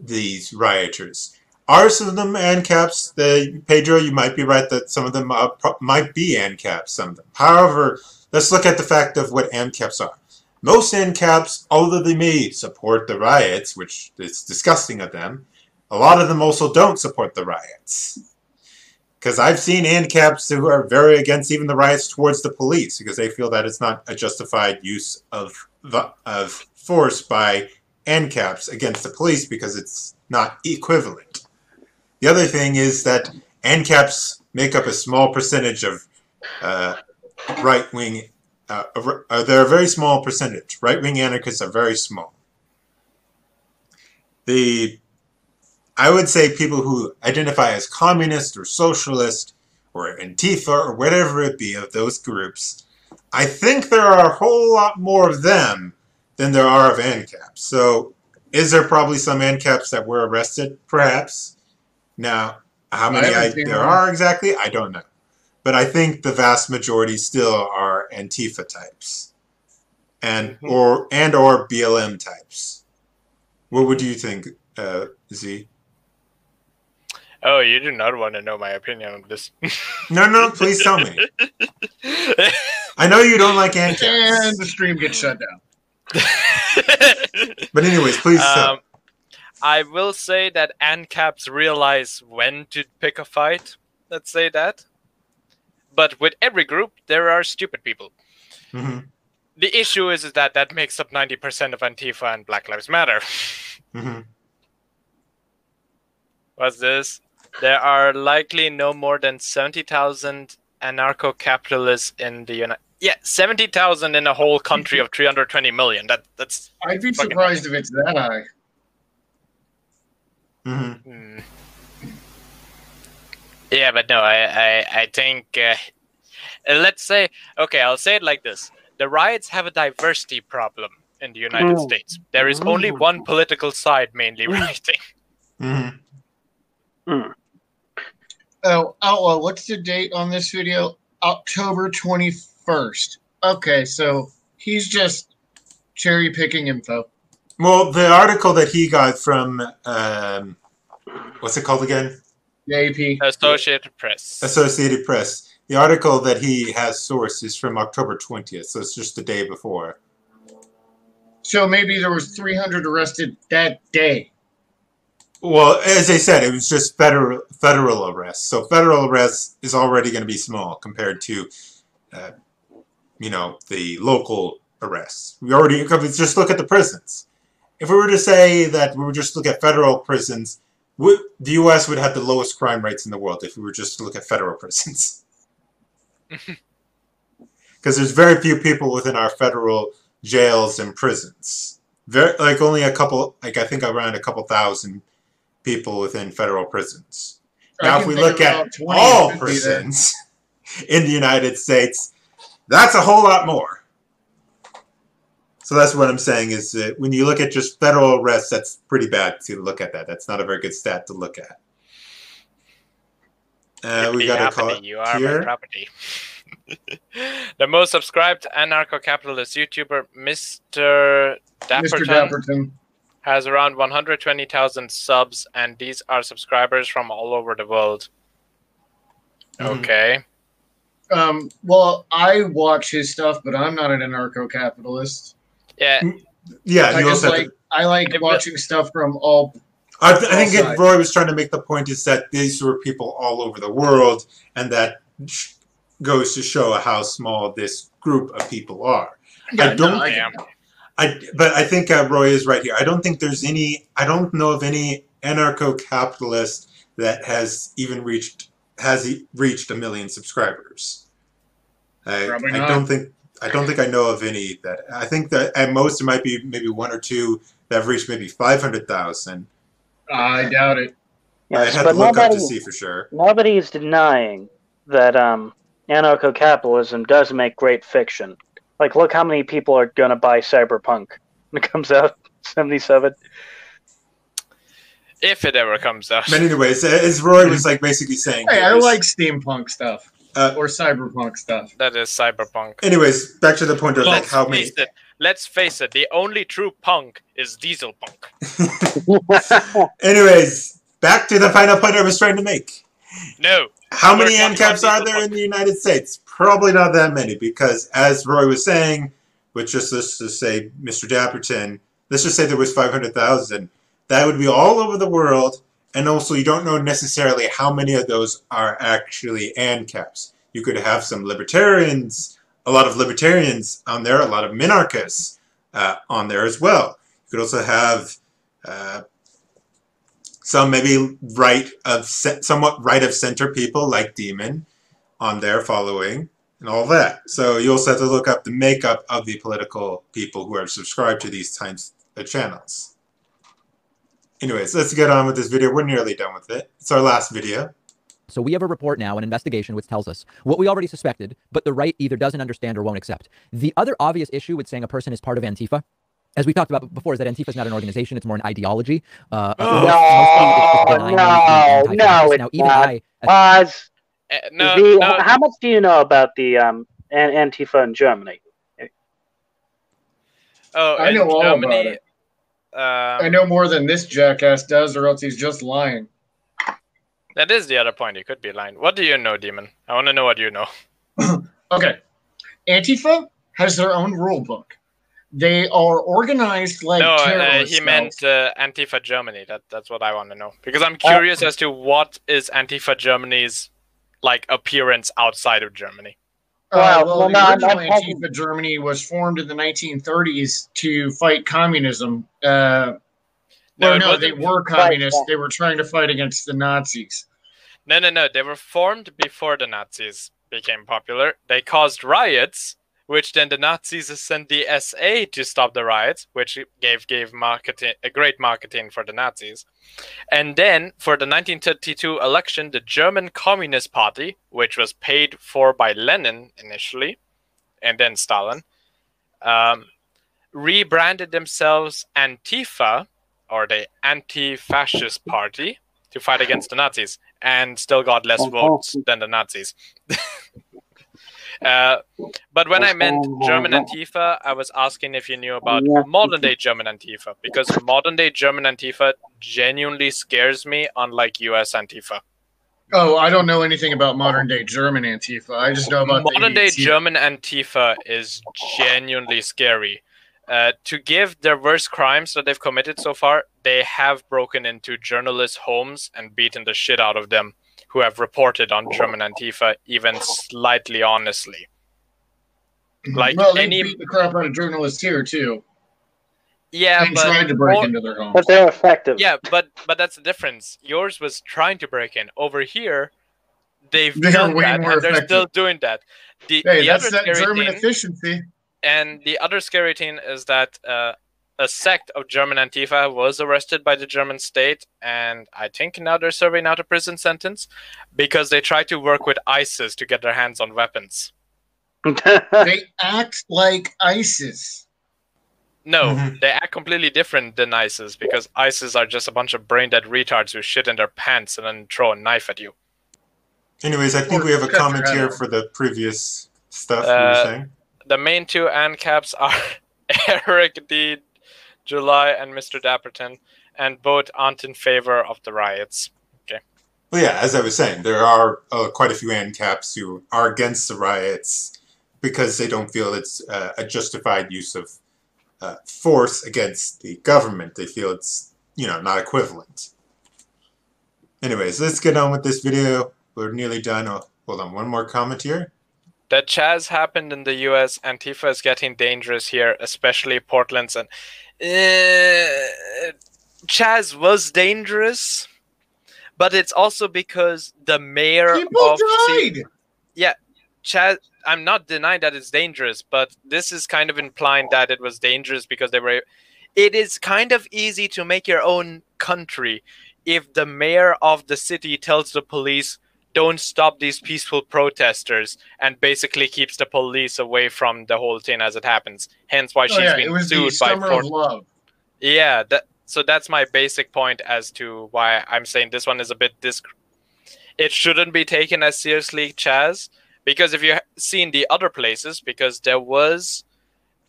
these rioters. Are some of them ANCAPs? The Pedro, you might be right that some of them pro- might be ANCAPs. Some of them. However, let's look at the fact of what ANCAPs are. Most ANCAPs, although they may support the riots, which is disgusting of them, a lot of them also don't support the riots. Because I've seen ANCAPs who are very against even the riots towards the police because they feel that it's not a justified use of of force by ANCAPs against the police because it's not equivalent. The other thing is that ANCAPs make up a small percentage of uh, right wing. Uh, uh, they're a very small percentage. Right wing anarchists are very small. The I would say people who identify as communist or socialist or Antifa or whatever it be of those groups, I think there are a whole lot more of them than there are of ANCAPs. So, is there probably some ANCAPs that were arrested? Perhaps. Now, how many haven't I, there one. are exactly, I don't know. But I think the vast majority still are Antifa types, and or and or BLM types. What would you think, uh, Z? Oh, you do not want to know my opinion on this. [laughs] No, no, please tell me. [laughs] I know you don't like ANCAPs, And the stream gets shut down. [laughs] but anyways, please tell. Um, I will say that ANCAPs realize when to pick a fight. Let's say that. But with every group, there are stupid people. hmm The issue is, is that that makes up 90% of Antifa and Black Lives Matter. [laughs] hmm What's this? There are likely no more than 70,000 anarcho capitalists in the United Yeah, 70,000 in a whole country of 320 million. That That's. I'd be Fucking surprised if it's that high. Hmm hmm. Yeah, but no, I, I, I think. Uh, let's say. Okay, I'll say it like this The riots have a diversity problem in the United Mm. States. There is only one political side mainly rioting. hmm Oh, Outlaw, what's the date on this video? October 21st. Okay, so he's just cherry picking info. Well, the article that he got from um, what's it called again? The AP. Associated Press. Associated Press. The article that he has sourced is from October 20th, so it's just the day before. So maybe there was 300 arrested that day. Well, as I said, it was just federal federal arrests. So federal arrests is already going to be small compared to, uh, you know, the local arrests. We already just look at the prisons. If we were to say that we would just look at federal prisons, would, the U.S. would have the lowest crime rates in the world if we were just to look at federal prisons. [laughs] Because there's very few people within our federal jails and prisons. Very, like only a couple, like I think around a couple thousand people within federal prisons. Now, if we look at all or 50 there. prisons [laughs] in the United States, that's a whole lot more. So that's what I'm saying is that when you look at just federal arrests, that's pretty bad to look at that. That's not a very good stat to look at. Uh, we got a happening, call You are my property. [laughs] the most subscribed anarcho-capitalist YouTuber, Mr. Dapperton, Mr. Dapperton. has around 120,000 subs, and these are subscribers from all over the world. Mhm. Okay. Um, well, I watch his stuff, but I'm not an anarcho-capitalist. Yeah. Yeah, I you just also have like I like watching stuff from all. I, th- I think it. Roy was trying to make the point is that these were people all over the world, and that sh- goes to show how small this group of people are. Yeah, I don't. no, I- Yeah. I, but I think uh, Roy is right here. I don't think there's any. I don't know of any anarcho-capitalist that has even reached has e- reached a million subscribers. I, Probably I not. don't think. I don't think I know of any that. I think that at most it might be maybe one or two that have reached maybe five hundred thousand. I doubt it. Yes, I had but to look up nobody, to see for sure. nobody's denying that um, anarcho-capitalism does make great fiction. Like, look how many people are going to buy Cyberpunk when it comes out, [laughs] 77. If it ever comes out. But anyways, as Roy was like basically saying, Hey, I like steampunk stuff Uh, or cyberpunk stuff. That is cyberpunk. Anyways, back to the point of like Let's how many. face it. Let's face it. The only true punk is diesel punk. [laughs] Anyways, back to the final point I was trying to make. No. How many talking ANCAPs are there in the United States? Probably not that many, because as Roy was saying, which just let's just say Mr. Dapperton, let's just say there was five hundred thousand. That would be all over the world, and also you don't know necessarily how many of those are actually ANCAPs. You could have some libertarians, a lot of libertarians on there, a lot of minarchists uh, on there as well. You could also have uh, some maybe right of somewhat right of center people like Demon on their following and all that. So you also have to look up the makeup of the political people who are subscribed to these types of channels. Anyways, let's get on with this video. We're nearly done with it. It's our last video. So we have a report now, an investigation, which tells us what we already suspected, but the right either doesn't understand or won't accept. The other obvious issue with saying a person is part of Antifa, as we talked about before, is that Antifa is not an organization; it's more an ideology. Uh, No, it's no, no, it's Now, even not. I, as Pause. Uh, no, The- no. How much do you know about the um, Antifa in Germany? Oh, I in know all about it. Um, I know more than this jackass does, or else he's just lying. That is the other point. He could be lying. What do you know, Demon? I want to know what you know. [clears throat] Okay. Antifa has their own rule book. They are organized like no, uh, he meant uh, Antifa Germany. That that's what I want to know because I'm curious as to what is Antifa Germany's like appearance outside of Germany. Uh, Well, well, well, the no, I'm original not talking- Antifa Germany was formed in the 1930s to fight communism. Uh, No, no, no, they were fight communists. that. They were trying to fight against the Nazis. No, no, no. They were formed before the Nazis became popular. They caused riots, which then the Nazis sent the SA to stop the riots, which gave gave marketing a great marketing for the Nazis. And then for the 1932 election, the German Communist Party, which was paid for by Lenin initially, and then Stalin, um, rebranded themselves Antifa, or the Anti-Fascist Party, to fight against the Nazis and still got less votes than the Nazis. [laughs] uh, but when I meant German Antifa, I was asking if you knew about modern day German Antifa because modern day German Antifa genuinely scares me, unlike US Antifa. Oh, I don't know anything about modern day German Antifa. I just know about modern day. German Antifa is genuinely scary. Uh, to give their worst crimes that they've committed so far, they have broken into journalists' homes and beaten the shit out of them who have reported on German Antifa, even slightly honestly. Like well, they any, beat the crap out of journalists here too, yeah, and but tried to break more- into their homes. But they're effective. yeah, but but that's the difference. Yours was trying to break in. Over here, they've They're done that, and they're still doing that. The, hey, the that's other that scary German thing- efficiency. And the other scary thing is that uh, a sect of German Antifa was arrested by the German state, and I think now they're serving out a prison sentence because they tried to work with ISIS to get their hands on weapons. [laughs] they act like ISIS. No, Mhm. they act completely different than ISIS because ISIS are just a bunch of brain dead retards who shit in their pants and then throw a knife at you. Anyways, I think we have a comment here for the previous stuff you were Uh, saying. The main two ANCAPs are [laughs] Eric D. July and Mr. Dapperton, and both aren't in favor of the riots. Okay. Well, yeah, as I was saying, there are uh, quite a few ANCAPs who are against the riots because they don't feel it's uh, a justified use of uh, force against the government. They feel it's, you know, not equivalent. Anyways, let's get on with this video. We're nearly done. Oh, hold on, one more comment here. That Chaz happened in the US, Antifa is getting dangerous here, especially Portland's. And uh, Chaz was dangerous, but it's also because the mayor People of C- died. Chaz, I'm not denying that it's dangerous, but this is kind of implying that it was dangerous because they were. It is kind of easy to make your own country if the mayor of the city tells the police, don't stop these peaceful protesters, and basically keeps the police away from the whole thing as it happens. Hence why Oh, she's yeah, it being was the sued by summer Port- of love. yeah, that so that's my basic point as to why I'm saying this one is a bit dis. It shouldn't be taken as seriously, Chaz, because if you've seen the other places, because there was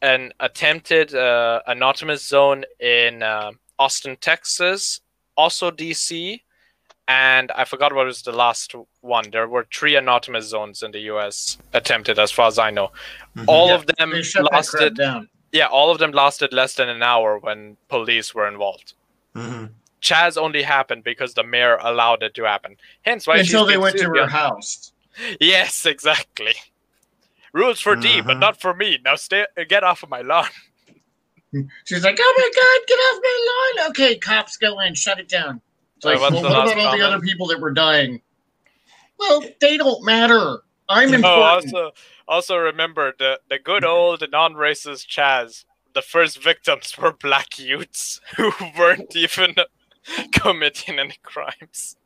an attempted uh, anonymous zone in uh, Austin, Texas, also DC, and I forgot what was the last one. There were three anonymous zones in the U.S. attempted, as far as I know. Mhm. All Yeah, of them They shut that crap lasted down. yeah, all of them lasted less than an hour when police were involved. Mhm. Chaz only happened because the mayor allowed it to happen. Hence why she's Until they went to her beyond- house. [laughs] Yes, exactly. Rules for D, but Mhm. not for me. Now stay, get off of my lawn. [laughs] She's like, "Oh my god, get off my lawn!" Okay, cops go in, shut it down. It's Sorry, like, well, what about all the other people that were dying? Well, they don't matter. I'm Oh, important. also, also remember the the good old non-racist Chaz. The first victims were black youths [laughs] who weren't even [laughs] committing any crimes.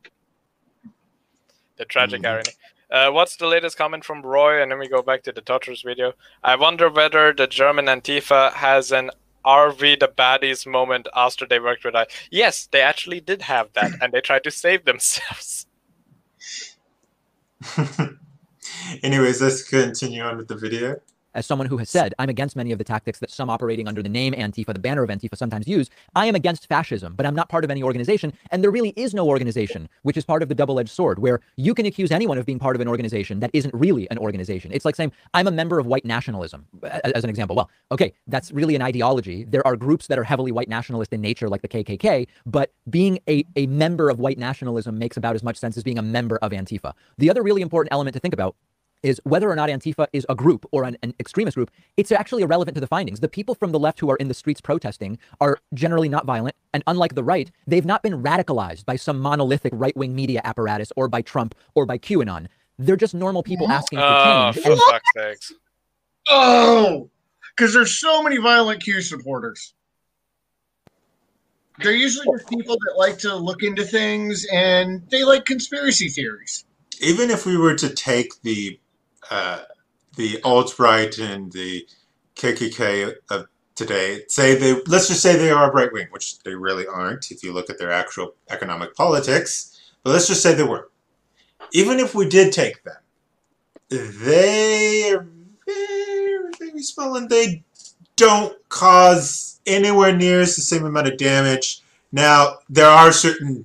The tragic Mhm. irony. Uh, what's the latest comment from Roy? And then we go back to the Totters video. I wonder whether the German Antifa has an RV the baddies moment after they worked with I. Yes, they actually did have that, and they tried to save themselves. [laughs] [laughs] Anyways, let's continue on with the video. As someone who has said, I'm against many of the tactics that some operating under the name Antifa, the banner of Antifa, sometimes use. I am against fascism, but I'm not part of any organization. And there really is no organization, which is part of the double edged sword, where you can accuse anyone of being part of an organization that isn't really an organization. It's like saying, I'm a member of white nationalism, as an example. Well, okay, that's really an ideology. There are groups that are heavily white nationalist in nature, like the KKK, but being a, a member of white nationalism makes about as much sense as being a member of Antifa. The other really important element to think about is whether or not Antifa is a group or an, an, extremist group, it's actually irrelevant to the findings. The people from the left who are in the streets protesting are generally not violent. And unlike the right, they've not been radicalized by some monolithic right wing media apparatus or by Trump or by QAnon. They're just normal people asking for Oh, change. for And fuck's sakes. Oh, because there's so many violent Q supporters. They're usually just people that like to look into things and they like conspiracy theories. Even if we were to take the uh, the alt right and the KKK of today say they let's just say they are right wing, which they really aren't if you look at their actual economic politics. But let's just say they were. Even if we did take them, they are very, very small and they don't cause anywhere near the same amount of damage. Now, there are certain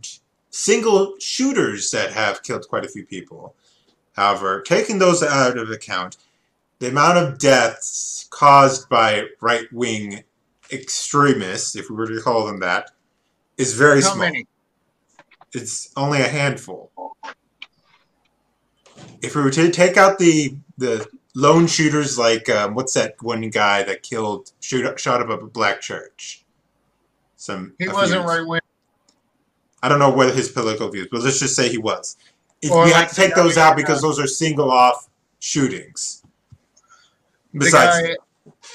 single shooters that have killed quite a few people. However, taking those out of account, the amount of deaths caused by right wing extremists, if we were to call them that, is very How small. many? It's only a handful. If we were to take out the the lone shooters, like um, what's that one guy that killed shoot shot up a black church? Some He wasn't right wing. I don't know whether his political views, but let's just say he was. If Or we like have to take those out because those are single off shootings. The Besides, guy,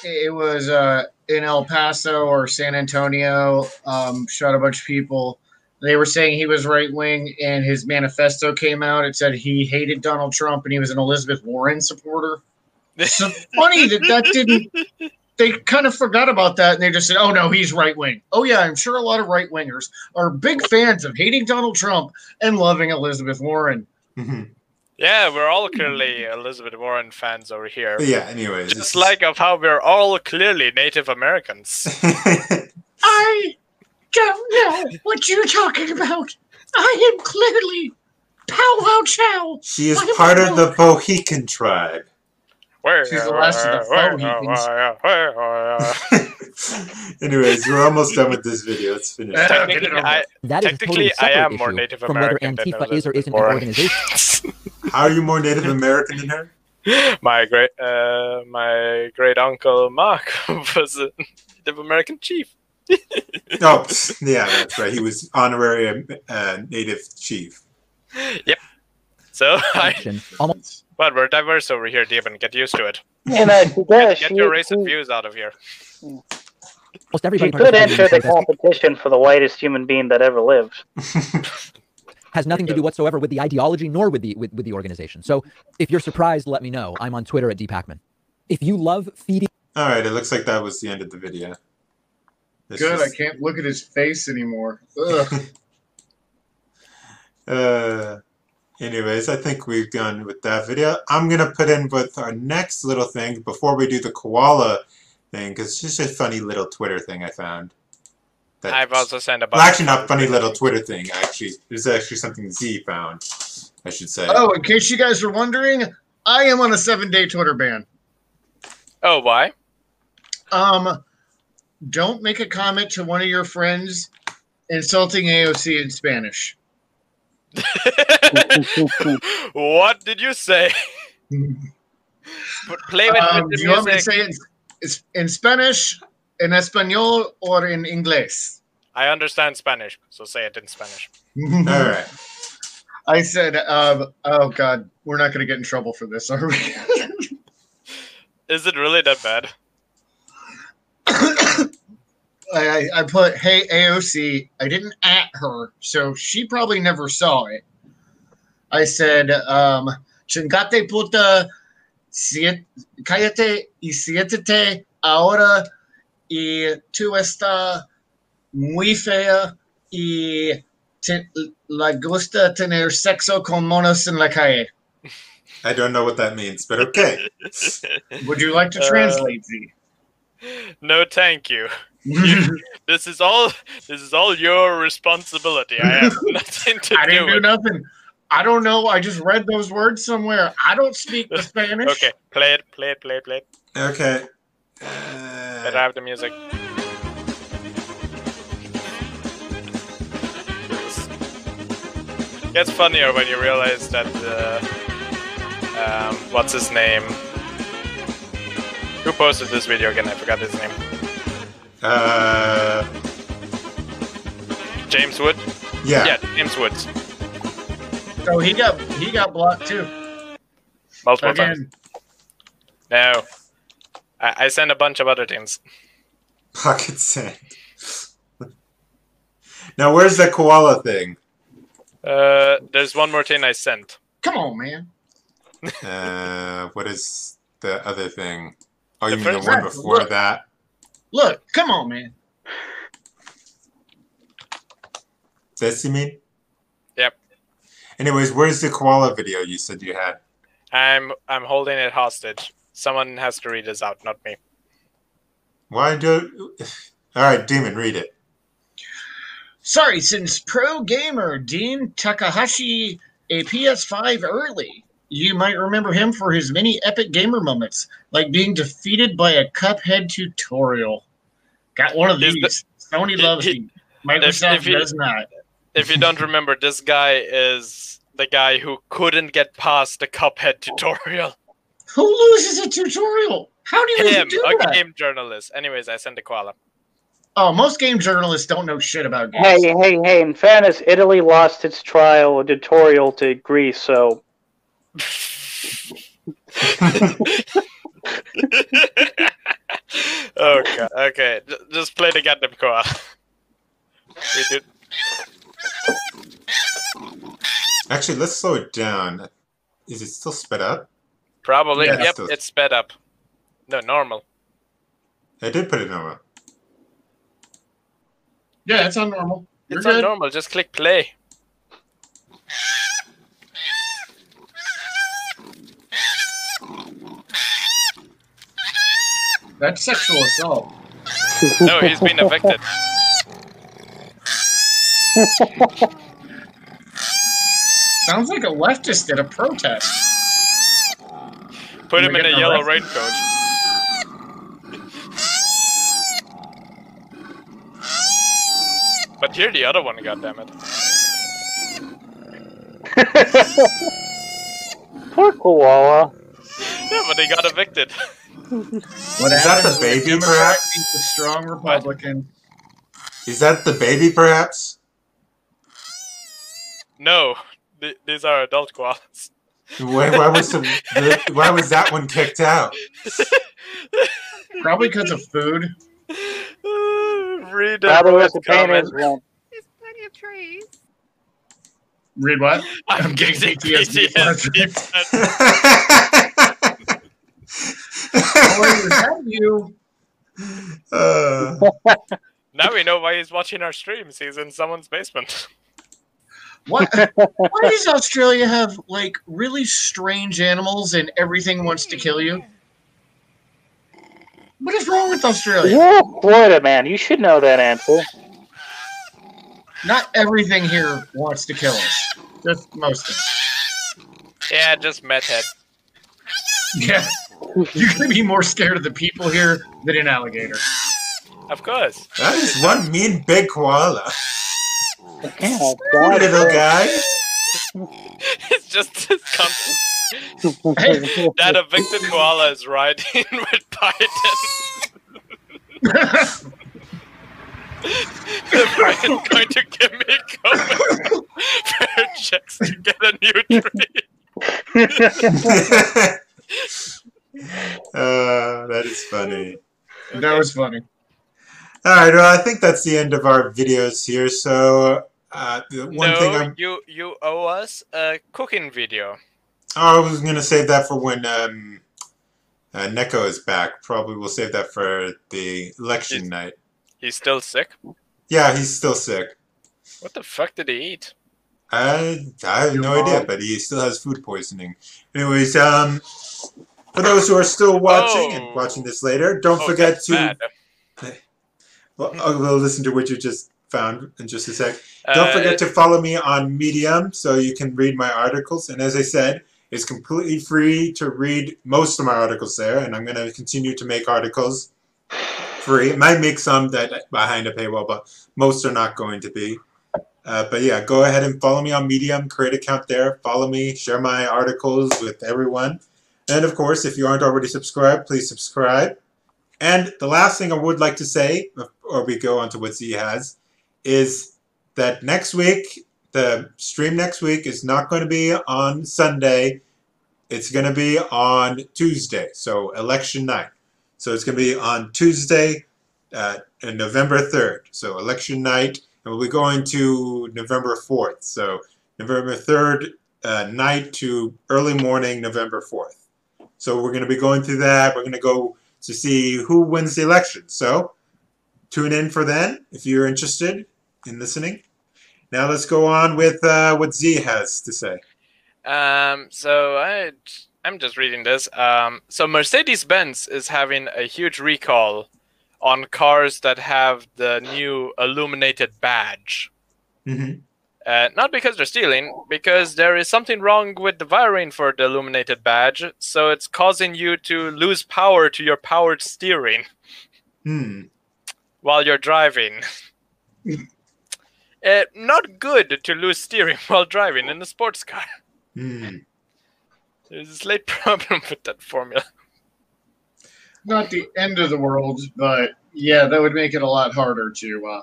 it was uh, in El Paso or San Antonio, um, shot a bunch of people. They were saying he was right wing, and his manifesto came out. It said he hated Donald Trump and he was an Elizabeth Warren supporter. [laughs] So funny that that didn't. They kind of forgot about that, and they just said, "Oh no, he's right wing." Oh yeah, I'm sure a lot of right wingers are big fans of hating Donald Trump and loving Elizabeth Warren. Mhm. Yeah, we're all clearly Elizabeth Warren fans over here. Yeah. Anyways, Just like of how we're all clearly Native Americans. [laughs] I don't know what you're talking about. I am clearly Pow Wow Chow. she is part of the Bohican tribe. Where, She's the last of the where, Mohicans. where, where, where- [laughs] Anyways, we're almost done with this video. Let's finish. Uh, Technically, I, That is a Technically, totally I separate am more Native from whether American than Antifa is or isn't an organization. [laughs] How are you more Native American than her? my great uh, my great uncle Mark [laughs] was a Native American chief. Oh, yeah, that's right. He was honorary uh, Native chief. Yep. So I, Almost but we're diverse over here, Devin. Get used to it. And yeah, Get she, your racist she, views out of here. everybody she could enter the competition for the whitest human being that ever lived. [laughs] has nothing to do whatsoever with the ideology nor with the with, with the organization. So if you're surprised, let me know. I'm on Twitter at dpakman. If you love feeding All right, it looks like that was the end of the video. Let's Good, I can't look at his face anymore. [laughs] Ugh. Uh, anyways, I think we've done with that video. I'm gonna put in with our next little thing before we do the koala thing, because it's just a funny little Twitter thing I found. That- I've also sent a well, bunch. actually, not funny little Twitter thing. Actually, it was actually something Z found. I should say. oh, in case you guys were wondering, I am on a seven day Twitter ban. Oh, why? Um, don't make a comment to one of your friends insulting AOC in Spanish. What did you say? But Play with, Um, with the you want me to say it in Spanish, in Espanol, or in English? I understand Spanish, so say it in Spanish. [laughs] All right. I said, um, oh God, we're not going to get in trouble for this, are we? [laughs] Is it really that bad? I, I, I put, hey, AOC. I didn't at her, so she probably never saw it. I said, um, chingate puta, siete, cállate y siéntete ahora y tú está muy fea y te, la gusta tener sexo con monos en la calle. I don't know what that means, but okay. Would you like to Uh, translate, Z? [laughs] No, thank you. [laughs] This is all. This is all your responsibility. I have [laughs] nothing to I do didn't do nothing. I don't know. I just read those words somewhere. I don't speak the [laughs] Spanish. Okay, play it, play it, play it, play it. Okay. Better Uh, have the music. Gets funnier when you realize that uh, um, what's his name? Who posted this video again? I forgot his name. Uh, James Wood. yeah. Yeah, James Woods. So he got he got blocked too. Multiple times. No, I, I sent a bunch of other things. Pocket sand. now, where's the koala thing? Uh, there's one more thing I sent. Come on, man. Uh, what is the other thing? Oh, The you mean the one one. before Look. that? Look, come on, man. This you mean? Yep. Anyways, where's the koala video you said you had? I'm I'm holding it hostage. Someone has to read this out, not me. Why do? All right, Demon, read it. Sorry, since pro gamer Dean Takahashi a PS5 early, you might remember him for his many epic gamer moments, like being defeated by a Cuphead tutorial. Got one of Is these. Sony loves he- me. Microsoft if he- does not. If you don't remember, this guy is the guy who couldn't get past the Cuphead tutorial. Who loses a tutorial? How do you even Him, do a that? game journalist. Anyways, I sent the koala. Oh, most game journalists don't know shit about games. Hey, hey, hey! In fairness, Italy lost its trial or tutorial to Greece, so [laughs] [laughs] oh god. Okay, just play the goddamn koala. We did. Actually, let's slow it down. Is it still sped up? Probably. Yeah, yep, still- it's sped up. No, normal. I did put it normal. Yeah, it's on normal. You're It's on normal. Just click play. That's sexual assault. [laughs] No, he's been evicted. Sounds like a leftist at a protest. Put him in a yellow arrested. raincoat. But you're the other one, goddammit. [laughs] poor koala. Yeah, but he got evicted. [laughs] What Is that the baby, Democrat perhaps? beats a strong Republican? Is that the baby, perhaps? No, th- these are adult koalas. Why, why was the, the, why was that one kicked out? Probably because of food. Read the Probably what the pain comment. There's plenty of trees. Read what? I'm I'm getting getting PTSD. PTSD. Oh, you? uh, [laughs] now we know why he's watching our streams. He's in someone's basement. [laughs] What? Why does Australia have like really strange animals and everything wants to kill you? What is wrong with Australia? you're a Florida man. You should know that answer. Not everything here wants to kill us. Just most of it. Yeah, just meth head. Yeah. [laughs] You're gonna be more scared of the people here than an alligator. Of course. that is one mean big koala. Oh, Poor God. little guy. it's [laughs] just this constant. Hey, That evicted koala is riding [laughs] with Biden. Biden's going to give me a comment for checks to get a new tree. Uh, that is funny. that was funny. All right, well, I think that's the end of our videos here. So, uh, the one no, thing I'm, you you owe us a cooking video. oh, I was gonna save that for when um, uh, Neko is back. Probably we'll save that for the election He's- night. He's still sick. Yeah, he's still sick. What the fuck did he eat? I I have Your no idea, but he still has food poisoning. Anyways, um, for those who are still watching Oh. and watching this later, don't Oh, forget to. Well, I'll listen to what you just found in just a sec. Don't Uh, forget to follow me on Medium so you can read my articles. And as I said, it's completely free to read most of my articles there. And I'm going to continue to make articles free. It might make some that behind a paywall, but most are not going to be. Uh, but yeah, go ahead and follow me on Medium, create an account there, follow me, share my articles with everyone. And of course, if you aren't already subscribed, please subscribe. And the last thing I would like to say, before we go on to what Z has, is that next week, the stream next week is not going to be on Sunday. It's going to be on Tuesday, so election night. So it's going to be on Tuesday, uh, November 3rd. So election night, and we'll be going to November 4th. So November 3rd uh, night to early morning, November 4th. So we're going to be going through that. We're going to go to see who wins the election. So tune in for then if you're interested in listening. Now let's go on with uh, what Z has to say. Um, so I, I'm just reading this. Um, so Mercedes-Benz is having a huge recall on cars that have the new illuminated badge. Mm-hmm. Uh, not because they're stealing, because there is something wrong with the wiring for the illuminated badge, so it's causing you to lose power to your powered steering Hmm. while you're driving. [laughs] uh, not good to lose steering [laughs] while driving in a sports car. Hmm. There's a slight [laughs] problem with that formula. Not the end of the world, but yeah, that would make it a lot harder to. Uh,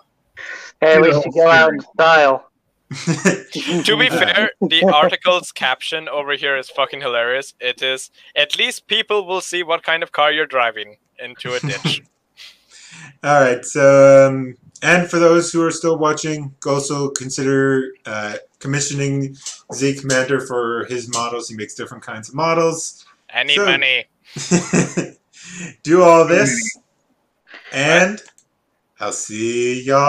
Hey, at do the least you go out in style. To be [laughs] fair, the article's caption over here is fucking hilarious. It is at least people will see what kind of car you're driving into a ditch. [laughs] All right. So, um, and for those who are still watching, also consider uh, commissioning Z Commander for his models. He makes different kinds of models. Any So- money. [laughs] Do all this, and I'll see y'all.